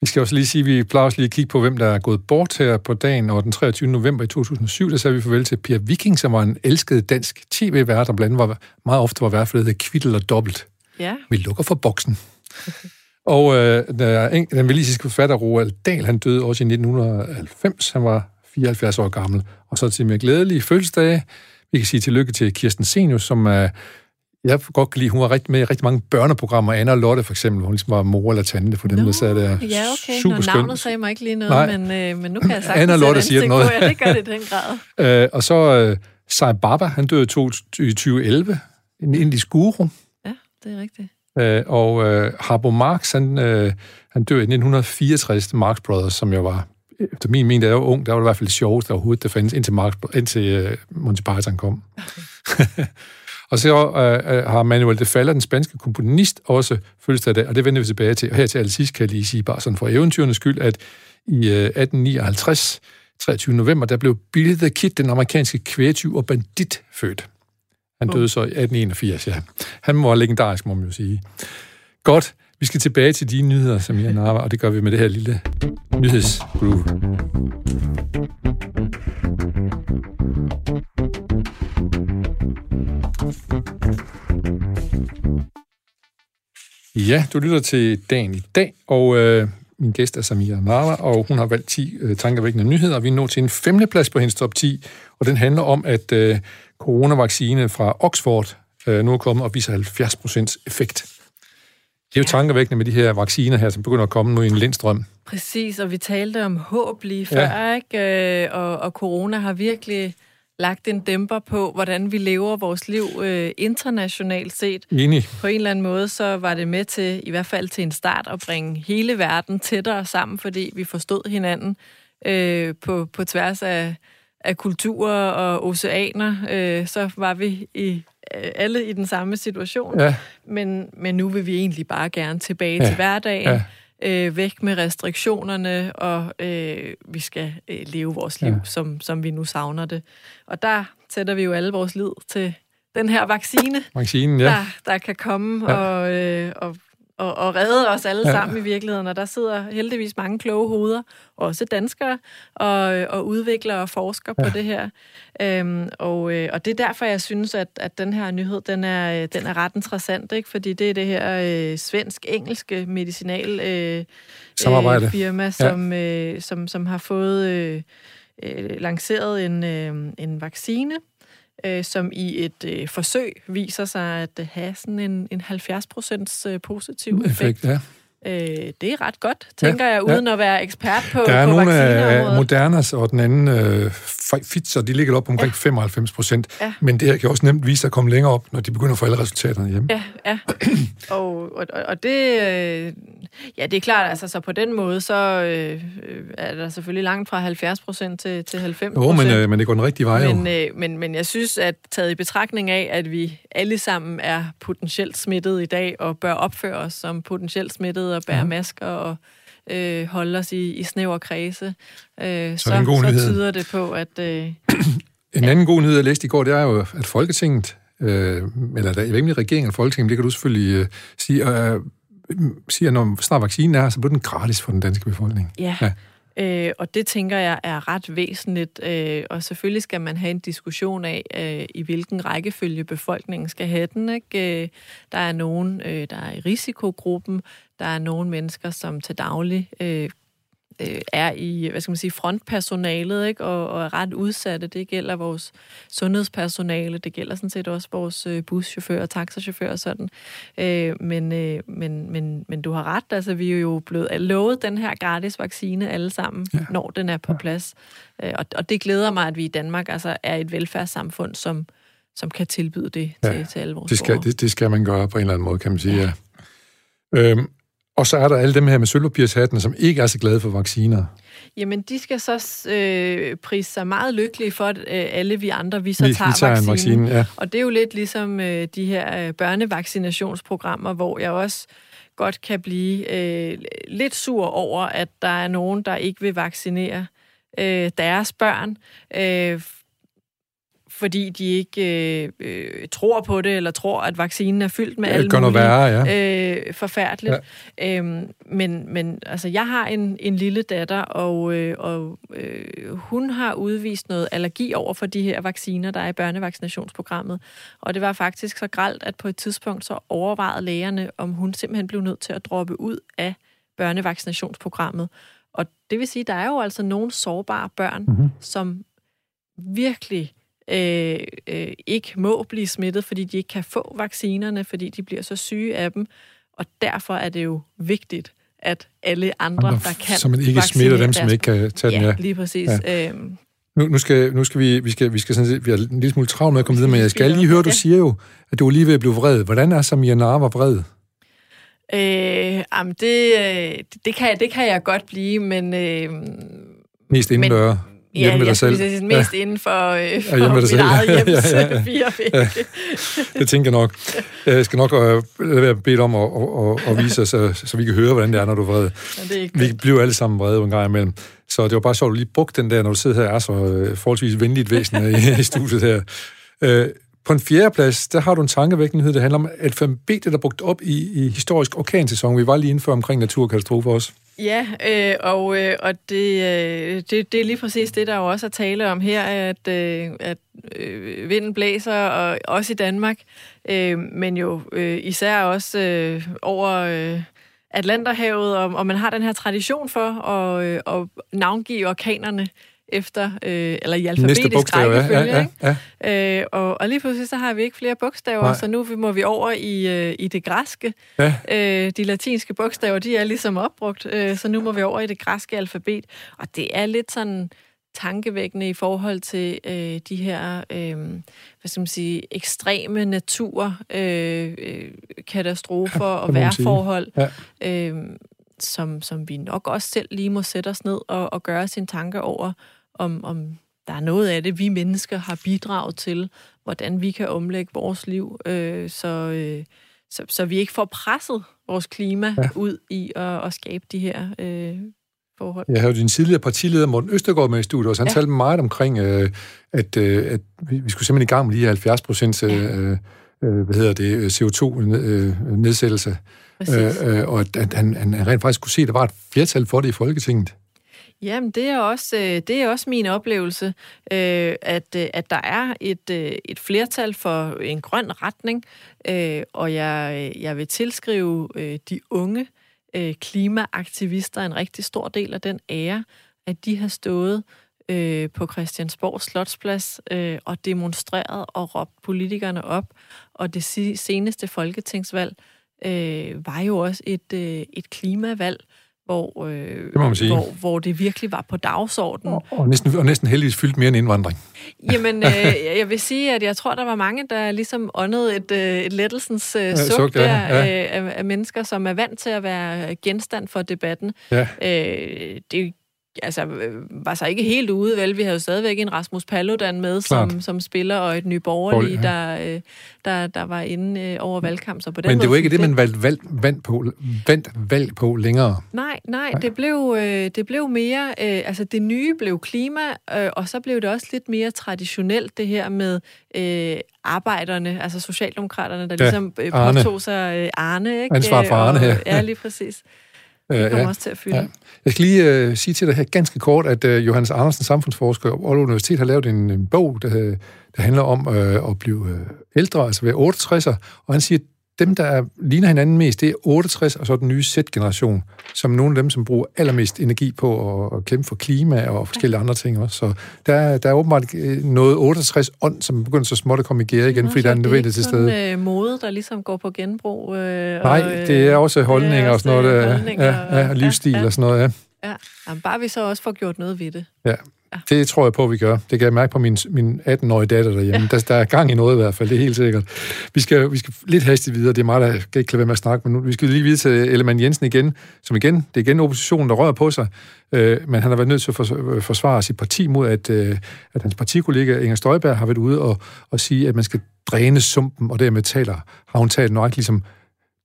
Vi skal også lige sige, at vi plejer også lige at kigge på, hvem der er gået bort her på dagen, og den 23. november i 2007, der sagde vi farvel til Per Viking, som var en elsket dansk tv-vært, og blandt andet var, meget ofte var vært for det Kvittel og Dobbelt. Ja, Vi lukker for boksen. Og øh, der, en- den valisiske forfatter Roald Dahl, han døde også i 1990. Han var 74 år gammel. Og så til med glædelige fødselsdage. Vi kan sige tillykke til Kirsten Senius, som er jeg godt kan lide, hun var rigtig med i rigtig mange børneprogrammer. Anna og Lotte for eksempel, hun ligesom var mor eller tante for dem, Nå, der sad der. ja okay. Super Nå, navnet sagde mig ikke lige noget, Nej. men, øh, men nu kan jeg sagtens Anna sætte Lotte siger noget. Ja, det gør det i den grad. Øh, og så øh, Sai Baba, han døde i to- i 2011. En indisk guru. Ja, det er rigtigt. Øh, og øh, Harbo Marx, han, øh, han dør i 1964, Marx Brothers, som jo var, efter min mening, da jeg var ung, der var det i hvert fald det sjoveste overhovedet, der fandtes, indtil, Marx, indtil øh, Monty Python kom. Og så øh, har Manuel de Falla, den spanske komponist, også fødselsdag dag, og det vender vi tilbage til. Og her til allersidst kan jeg lige sige, bare sådan for eventyrenes skyld, at i øh, 1859, 23. november, der blev Billy the Kid, den amerikanske kvætyv og bandit, født. Han døde så i 1881, ja. Han var legendarisk, må man jo sige. Godt, vi skal tilbage til de nyheder, som jeg narver, og det gør vi med det her lille nyhedsgroove. Ja, du lytter til dagen i dag, og øh, min gæst er Samira Nara, og hun har valgt 10 øh, tankevækkende nyheder. Vi nået til en femteplads på hendes top 10, og den handler om, at øh, coronavaccine fra Oxford øh, nu er kommet og viser 70 procents effekt. Det er jo tankevækkende med de her vacciner her, som begynder at komme nu i en lindstrøm. Præcis, og vi talte om håb lige før, ja. ikke? Øh, og, og corona har virkelig lagt en dæmper på, hvordan vi lever vores liv øh, internationalt set. Enig. På en eller anden måde, så var det med til, i hvert fald til en start, at bringe hele verden tættere sammen, fordi vi forstod hinanden øh, på, på tværs af, af kulturer og oceaner. Øh, så var vi i øh, alle i den samme situation. Ja. Men, men nu vil vi egentlig bare gerne tilbage ja. til hverdagen. Ja øh, væk med restriktionerne, og øh, vi skal øh, leve vores liv, ja. som, som vi nu savner det. Og der sætter vi jo alle vores lid til den her vaccine, Vaccinen, ja. der, der kan komme ja. og, øh, og og, og redde os alle ja. sammen i virkeligheden. Og der sidder heldigvis mange kloge hoveder, også danskere, og, og udvikler og forsker ja. på det her. Øhm, og, øh, og det er derfor, jeg synes, at, at den her nyhed, den er, den er ret interessant, ikke? fordi det er det her øh, svensk-engelske medicinal øh, Samarbejde. Øh, firma, som, ja. øh, som, som har fået øh, øh, lanceret en, øh, en vaccine, øh, som i et øh, forsøg viser sig at have sådan en, en 70% øh, positiv effekt. effekt ja. Øh, det er ret godt, tænker ja, jeg, uden ja. at være ekspert på Der er på nogle af Modernas og den anden øh, Pfizer, de ligger op omkring ja. 95 procent. Ja. Men det her kan også nemt vise sig at komme længere op, når de begynder at få alle resultaterne hjemme. Ja, ja. og, og, og det, øh, ja, det er klart, altså så på den måde, så øh, er der selvfølgelig langt fra 70 procent til, til 90 procent. Jo, men, øh, men det går den rigtige vej men, øh, men, men jeg synes, at taget i betragtning af, at vi alle sammen er potentielt smittet i dag, og bør opføre os som potentielt smittet og bære ja. masker og øh, holde os i, i snæver kredse, øh, så, så, så tyder det på, at... Øh, en anden god nyhed, jeg læste i går, det er jo, at Folketinget, øh, eller der, jeg ved ikke, regeringen eller Folketinget, det kan du selvfølgelig øh, sige, øh, siger, når snart vaccinen er, så bliver den gratis for den danske befolkning. Ja. ja. Øh, og det tænker jeg er ret væsentligt, øh, og selvfølgelig skal man have en diskussion af, øh, i hvilken rækkefølge befolkningen skal have den. Ikke? Øh, der er nogen, øh, der er i risikogruppen, der er nogle mennesker, som til daglig øh, øh, er i, hvad skal man sige, frontpersonalet, ikke? Og, og er ret udsatte. Det gælder vores sundhedspersonale, det gælder sådan set også vores øh, buschauffører, taxachauffører og sådan. Øh, men, øh, men, men, men du har ret, altså vi er jo blevet lovet den her gratis vaccine alle sammen, ja. når den er på plads. Øh, og, og det glæder mig, at vi i Danmark altså er et velfærdssamfund, som, som kan tilbyde det ja. til, til alle vores det skal, det, det skal man gøre på en eller anden måde, kan man sige, ja. ja. Øhm, og så er der alle dem her med sølvpapirshattene, som ikke er så glade for vacciner. Jamen, de skal så øh, prise sig meget lykkelige for, at øh, alle vi andre, vi så vi, tager, vi tager vaccinen. vaccine. Ja. Og det er jo lidt ligesom øh, de her øh, børnevaccinationsprogrammer, hvor jeg også godt kan blive øh, lidt sur over, at der er nogen, der ikke vil vaccinere øh, deres børn, øh, fordi de ikke øh, øh, tror på det, eller tror, at vaccinen er fyldt med ja, alle mulige være, ja. øh, forfærdeligt. Ja. Øhm, men, men altså, jeg har en, en lille datter, og, øh, og øh, hun har udvist noget allergi over for de her vacciner, der er i børnevaccinationsprogrammet. Og det var faktisk så gralt, at på et tidspunkt så overvejede lægerne, om hun simpelthen blev nødt til at droppe ud af børnevaccinationsprogrammet. Og det vil sige, at der er jo altså nogle sårbare børn, mm-hmm. som virkelig øh, øh, ikke må blive smittet, fordi de ikke kan få vaccinerne, fordi de bliver så syge af dem. Og derfor er det jo vigtigt, at alle andre, der kan Så man ikke smitter dem, som ikke kan tage den, ja. lige præcis. Ja. Øhm, nu, nu, skal, nu skal vi, vi skal, vi skal sådan set, vi har en lille smule travlt med at komme videre, men jeg skal lige høre, du siger jo, at du er lige ved at blive vred. Hvordan er Samia Nara vred? Øh, jamen det, øh, det, kan, det kan jeg godt blive, men... Øh, Mest indendør? hjemme med dig selv. Ja, mest ja. inden for, øh, for ja, mit selv. eget hjems ja, ja, ja. fire ja. Det tænker jeg nok. Jeg skal nok uh, være bedt om at, at, at vise os, så, så vi kan høre, hvordan det er, når du er vred. Ja, er vi bliver alle sammen vrede en gang imellem. Så det var bare sjovt, at du lige brugte den der, når du sidder her er så uh, forholdsvis venligt væsen i, i studiet her. På en fjerde plads, der har du en tankevækkende der handler om alfabetet, der er brugt op i, i historisk orkansæson. Vi var lige inden for omkring naturkatastrofer også. Ja, øh, og, øh, og det, øh, det, det er lige præcis det, der jo også er tale om her, at, øh, at øh, vinden blæser, og også i Danmark, øh, men jo øh, især også øh, over øh, Atlanterhavet, og, og man har den her tradition for at, øh, at navngive orkanerne efter, øh, eller i alfabetisk rækkefølge. Ja, ja, ja. Øh, og, og lige pludselig så har vi ikke flere bogstaver, Nej. så nu må vi over i, øh, i det græske. Ja. Øh, de latinske bogstaver, de er ligesom opbrugt, øh, så nu må vi over i det græske alfabet. Og det er lidt sådan tankevækkende i forhold til øh, de her øh, hvad skal man sige, ekstreme naturkatastrofer øh, ja, og vejrforhold, ja. øh, som, som vi nok også selv lige må sætte os ned og, og gøre sin tanke over, om, om der er noget af det, vi mennesker har bidraget til, hvordan vi kan omlægge vores liv, øh, så, øh, så, så vi ikke får presset vores klima ja. ud i at, at skabe de her øh, forhold. Jeg havde din tidligere partileder, Morten Østergaard, med i studiet, og han ja. talte meget omkring, øh, at, øh, at vi, vi skulle simpelthen i gang med de her 70 procent øh, øh, hvad hedder det, CO2-nedsættelse. Øh, øh, og at han, han rent faktisk kunne se, at der var et flertal for det i Folketinget. Jamen, det er også, øh, det er også min oplevelse, øh, at, øh, at der er et, et flertal for en grøn retning, og jeg, jeg vil tilskrive de unge klimaaktivister en rigtig stor del af den ære, at de har stået på Christiansborg Slotsplads og demonstreret og råbt politikerne op, og det seneste folketingsvalg var jo også et, et klimavalg, hvor, øh, det må man sige. Hvor, hvor det virkelig var på dagsordenen. Og, og, næsten, og næsten heldigvis fyldt mere end indvandring. Jamen, øh, jeg vil sige, at jeg tror, der var mange, der ligesom åndede et, øh, et lettelsens øh, suk, suk der, ja. øh, af, af mennesker, som er vant til at være genstand for debatten. Ja. Øh, det altså, øh, var så ikke helt ude, vel? Vi havde jo stadigvæk en Rasmus Paludan med, som, som spiller, og et nye borgerlige, ja. der, øh, der, der var inde øh, over valgkamp. Så på den Men det var ikke det, man valgte valg, valg på, vandt valg på længere? Nej, nej, det blev, øh, det blev mere, øh, altså det nye blev klima, øh, og så blev det også lidt mere traditionelt, det her med øh, arbejderne, altså socialdemokraterne, der ja, ligesom øh, påtog sig øh, Arne, ikke? Ansvar for Arne her. Ja, lige præcis. Det kommer ja, også til at fylde. Ja. Jeg skal lige uh, sige til dig her ganske kort, at uh, Johannes Andersen, samfundsforsker på Aalborg Universitet, har lavet en, en bog, der, der handler om uh, at blive uh, ældre, altså være 68'er, og han siger, at dem, der ligner hinanden mest, det er 68 og så den nye Z-generation, som nogle af dem, som bruger allermest energi på at, at kæmpe for klima og forskellige andre ting også. Så der, der er åbenbart øh, noget 68-ånd, som begynder så småt at komme i gear igen, Nå, fordi der er nødvendigt til stede. Det er ikke mode, der ligesom går på genbrug? Øh, Nej, og, det er også holdninger og, og sådan noget. Der, ja, ja, livsstil ja, ja. og sådan noget, ja. Ja, Jamen, bare vi så også får gjort noget ved det. Ja, det tror jeg på, at vi gør. Det kan jeg mærke på min, min 18-årige datter derhjemme. Ja. Der, der er gang i noget i hvert fald, det er helt sikkert. Vi skal, vi skal lidt hastigt videre. Det er meget, der kan ikke lade være med at snakke, men nu, vi skal lige videre til Ellemann Jensen igen, som igen, det er igen oppositionen, der rører på sig, øh, men han har været nødt til at øh, forsvare sit parti mod, at, øh, at hans partikollega Inger Støjberg har været ude og, og sige, at man skal dræne sumpen, og dermed taler, har hun talt nok ligesom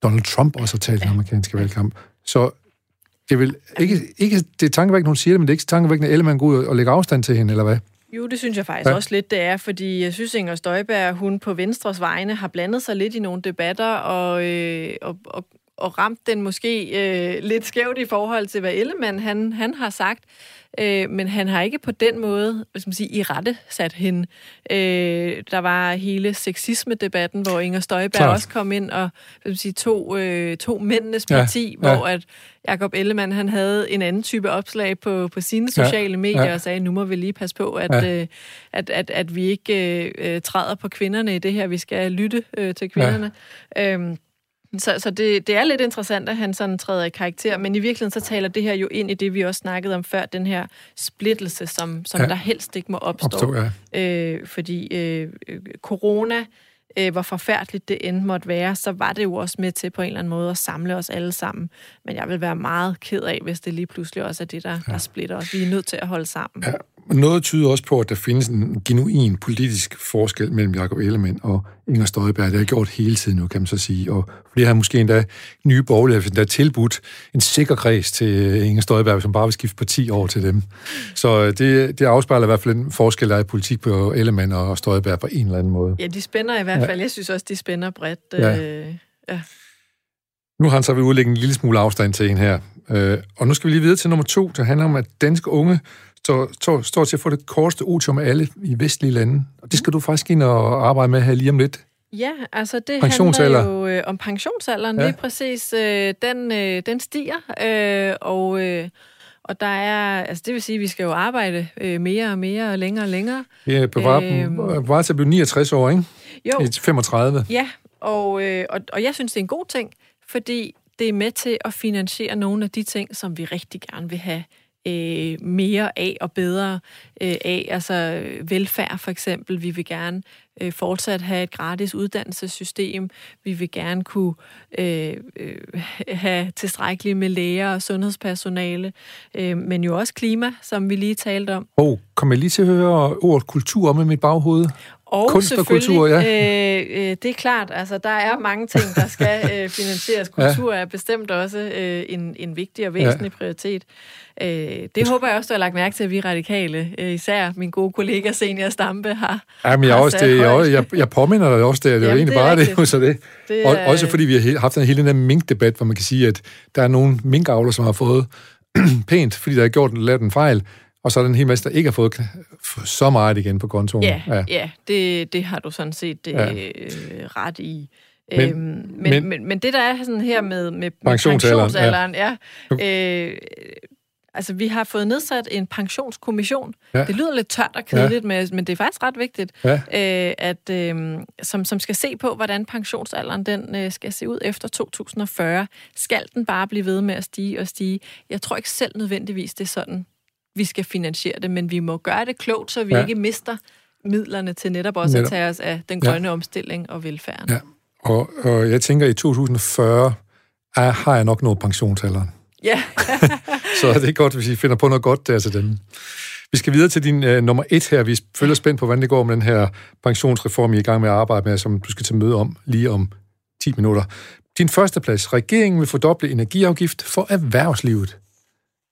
Donald Trump også har talt i den amerikanske valgkamp. Så det, vil ikke, ikke, det er tankevækkende, hun siger det, men det er ikke tankevækkende, at Ellemann går ud og lægger afstand til hende, eller hvad? Jo, det synes jeg faktisk ja. også lidt, det er, fordi jeg synes, Inger Støjberg, hun på Venstres vegne har blandet sig lidt i nogle debatter, og, øh, og, og, og ramt den måske øh, lidt skævt i forhold til, hvad Ellemann han, han har sagt øh, men han har ikke på den måde, hvis man siger, i rette sat hende. Øh, der var hele sexisme-debatten, hvor Inger Støjberg også kom ind og hvis man sige, to, øh, to mændenes parti, ja, ja. hvor at Jakob Ellemann, han havde en anden type opslag på, på sine sociale ja, medier ja. og sagde, nu må vi lige passe på, at, ja. øh, at, at, at vi ikke øh, træder på kvinderne i det her. Vi skal lytte øh, til kvinderne. Ja. Øhm, så, så det, det er lidt interessant, at han sådan træder i karakter, men i virkeligheden så taler det her jo ind i det, vi også snakkede om før, den her splittelse, som, som ja. der helst ikke må opstå. opstå ja. øh, fordi øh, corona, øh, hvor forfærdeligt det end måtte være, så var det jo også med til på en eller anden måde at samle os alle sammen. Men jeg vil være meget ked af, hvis det lige pludselig også er det, der, ja. der splitter os. Vi er nødt til at holde sammen. Ja. Noget tyder også på, at der findes en genuin politisk forskel mellem Jacob Ellemann og Inger Støjberg. Det har gjort hele tiden nu, kan man så sige. Og flere har måske endda nye borgerlige der tilbudt en sikker kreds til Inger Støjberg, som bare vil skifte parti over til dem. Så øh, det, det afspejler i hvert fald en forskel, der er i politik på Ellemann og Støjberg på en eller anden måde. Ja, de spænder i hvert fald. Ja. Jeg synes også, de spænder bredt. Ja. Øh, ja. Nu har han så ved udlægge en lille smule afstand til en her. Øh, og nu skal vi lige videre til nummer to, der handler om, at danske unge står, står, står til at få det korteste otium af alle i vestlige lande. Og det skal du faktisk ind og arbejde med her lige om lidt. Ja, altså det handler jo øh, om pensionsalderen ja. lige præcis. Øh, den, øh, den stiger, øh, og, øh, og der er, altså det vil sige, at vi skal jo arbejde øh, mere og mere og længere og længere. Ja, vej, øh, vej til at blive 69 år, ikke? Jo. I 35. Ja, og, øh, og, og jeg synes, det er en god ting, fordi det er med til at finansiere nogle af de ting, som vi rigtig gerne vil have øh, mere af og bedre øh, af. Altså velfærd for eksempel. Vi vil gerne øh, fortsat have et gratis uddannelsessystem. Vi vil gerne kunne øh, øh, have tilstrækkeligt med læger og sundhedspersonale. Øh, men jo også klima, som vi lige talte om. Oh, kom jeg lige til at høre ordet kultur om i mit baghoved? Og Kunst og kultur, ja. Øh, øh, det er klart, altså der er mange ting, der skal øh, finansieres. Kultur ja. er bestemt også øh, en, en vigtig og væsentlig ja. prioritet. Øh, det håber jeg også, du har lagt mærke til, at vi radikale, øh, især min gode kollega Senior Stampe, har Ja, men jeg, også, det, jeg, jeg, jeg påminder dig også det, det er jo egentlig det er bare rigtigt. det. Så det. det er, også fordi vi har haft en hele den her minkdebat, hvor man kan sige, at der er nogle minkavler, som har fået pænt, fordi der er gjort lavet en fejl, og så er der en hel masse, der ikke har fået så meget igen på kontoen. Ja, ja. ja det, det har du sådan set ja. øh, ret i. Men, øhm, men, men, men, men det, der er sådan her med, med, med pensionsalderen, ja. ja øh, altså, vi har fået nedsat en pensionskommission. Ja. Det lyder lidt tørt og kedeligt, ja. men det er faktisk ret vigtigt, ja. øh, at, øh, som, som skal se på, hvordan pensionsalderen den øh, skal se ud efter 2040. Skal den bare blive ved med at stige og stige? Jeg tror ikke selv nødvendigvis, det er sådan, vi skal finansiere det, men vi må gøre det klogt, så vi ja. ikke mister midlerne til netop også netop. at tage os af den grønne ja. omstilling og velfærden. Ja. Og, og jeg tænker, at i 2040 er, har jeg nok nået pensionsalderen. Ja. så det er godt, hvis I finder på noget godt der til dem. Vi skal videre til din uh, nummer et her. Vi følger spændt på, hvordan det går med den her pensionsreform, I er i gang med at arbejde med, som du skal til møde om lige om 10 minutter. Din første plads. Regeringen vil fordoble energiafgift for erhvervslivet.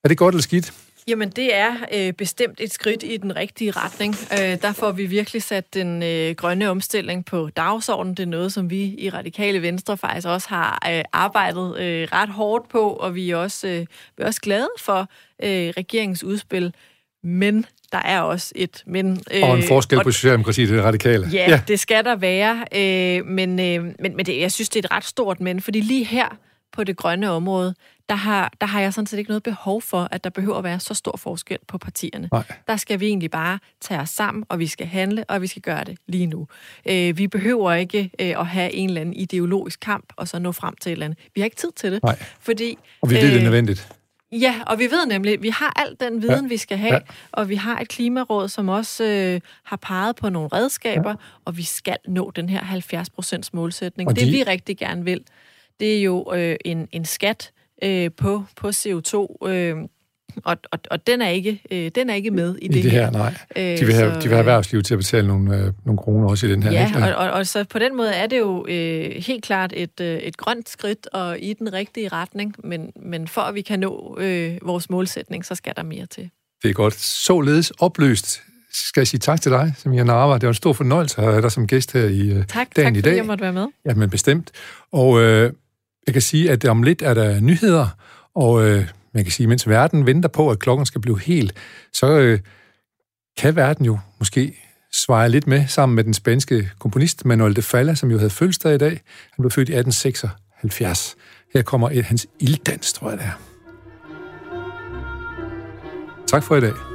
Er det godt eller skidt? Jamen, det er øh, bestemt et skridt i den rigtige retning. Øh, der får vi virkelig sat den øh, grønne omstilling på dagsordenen. Det er noget, som vi i Radikale Venstre faktisk også har øh, arbejdet øh, ret hårdt på, og vi er også, øh, vi er også glade for øh, regeringens udspil. Men der er også et men. Øh, og en forskel og, på Socialdemokratiet og det radikale. Ja, ja, det skal der være. Øh, men øh, men, men det, jeg synes, det er et ret stort men, fordi lige her på det grønne område, der har, der har jeg sådan set ikke noget behov for, at der behøver at være så stor forskel på partierne. Nej. Der skal vi egentlig bare tage os sammen, og vi skal handle, og vi skal gøre det lige nu. Øh, vi behøver ikke øh, at have en eller anden ideologisk kamp, og så nå frem til et eller andet. Vi har ikke tid til det. Nej. Fordi, og vi ved, øh, det er nødvendigt. Ja, og vi ved nemlig, at vi har al den viden, ja. vi skal have, ja. og vi har et klimaråd, som også øh, har peget på nogle redskaber, ja. og vi skal nå den her 70% målsætning. Og det de... vi rigtig gerne vil, det er jo øh, en, en skat øh, på, på CO2, øh, og, og, og den, er ikke, øh, den er ikke med i, I det, det her. her nej. Øh, de vil have, så, de vil have erhvervslivet til at betale nogle, øh, nogle kroner også i den her. Ja, ikke? Og, og, og så på den måde er det jo øh, helt klart et, øh, et grønt skridt og i den rigtige retning, men, men for at vi kan nå øh, vores målsætning, så skal der mere til. Det er godt. Således opløst skal jeg sige tak til dig, Samia Narva. Det var en stor fornøjelse at have dig som gæst her i uh, tak, dagen tak, i dag. Tak, jeg måtte være med. Ja, men bestemt. Og øh, jeg kan sige, at om lidt er der nyheder, og øh, man kan sige, mens verden venter på, at klokken skal blive helt, så øh, kan verden jo måske svare lidt med sammen med den spanske komponist Manuel de Falla, som jo havde fødselsdag i dag. Han blev født i 1876. Her kommer et hans ilddans, tror jeg det er. Tak for i dag.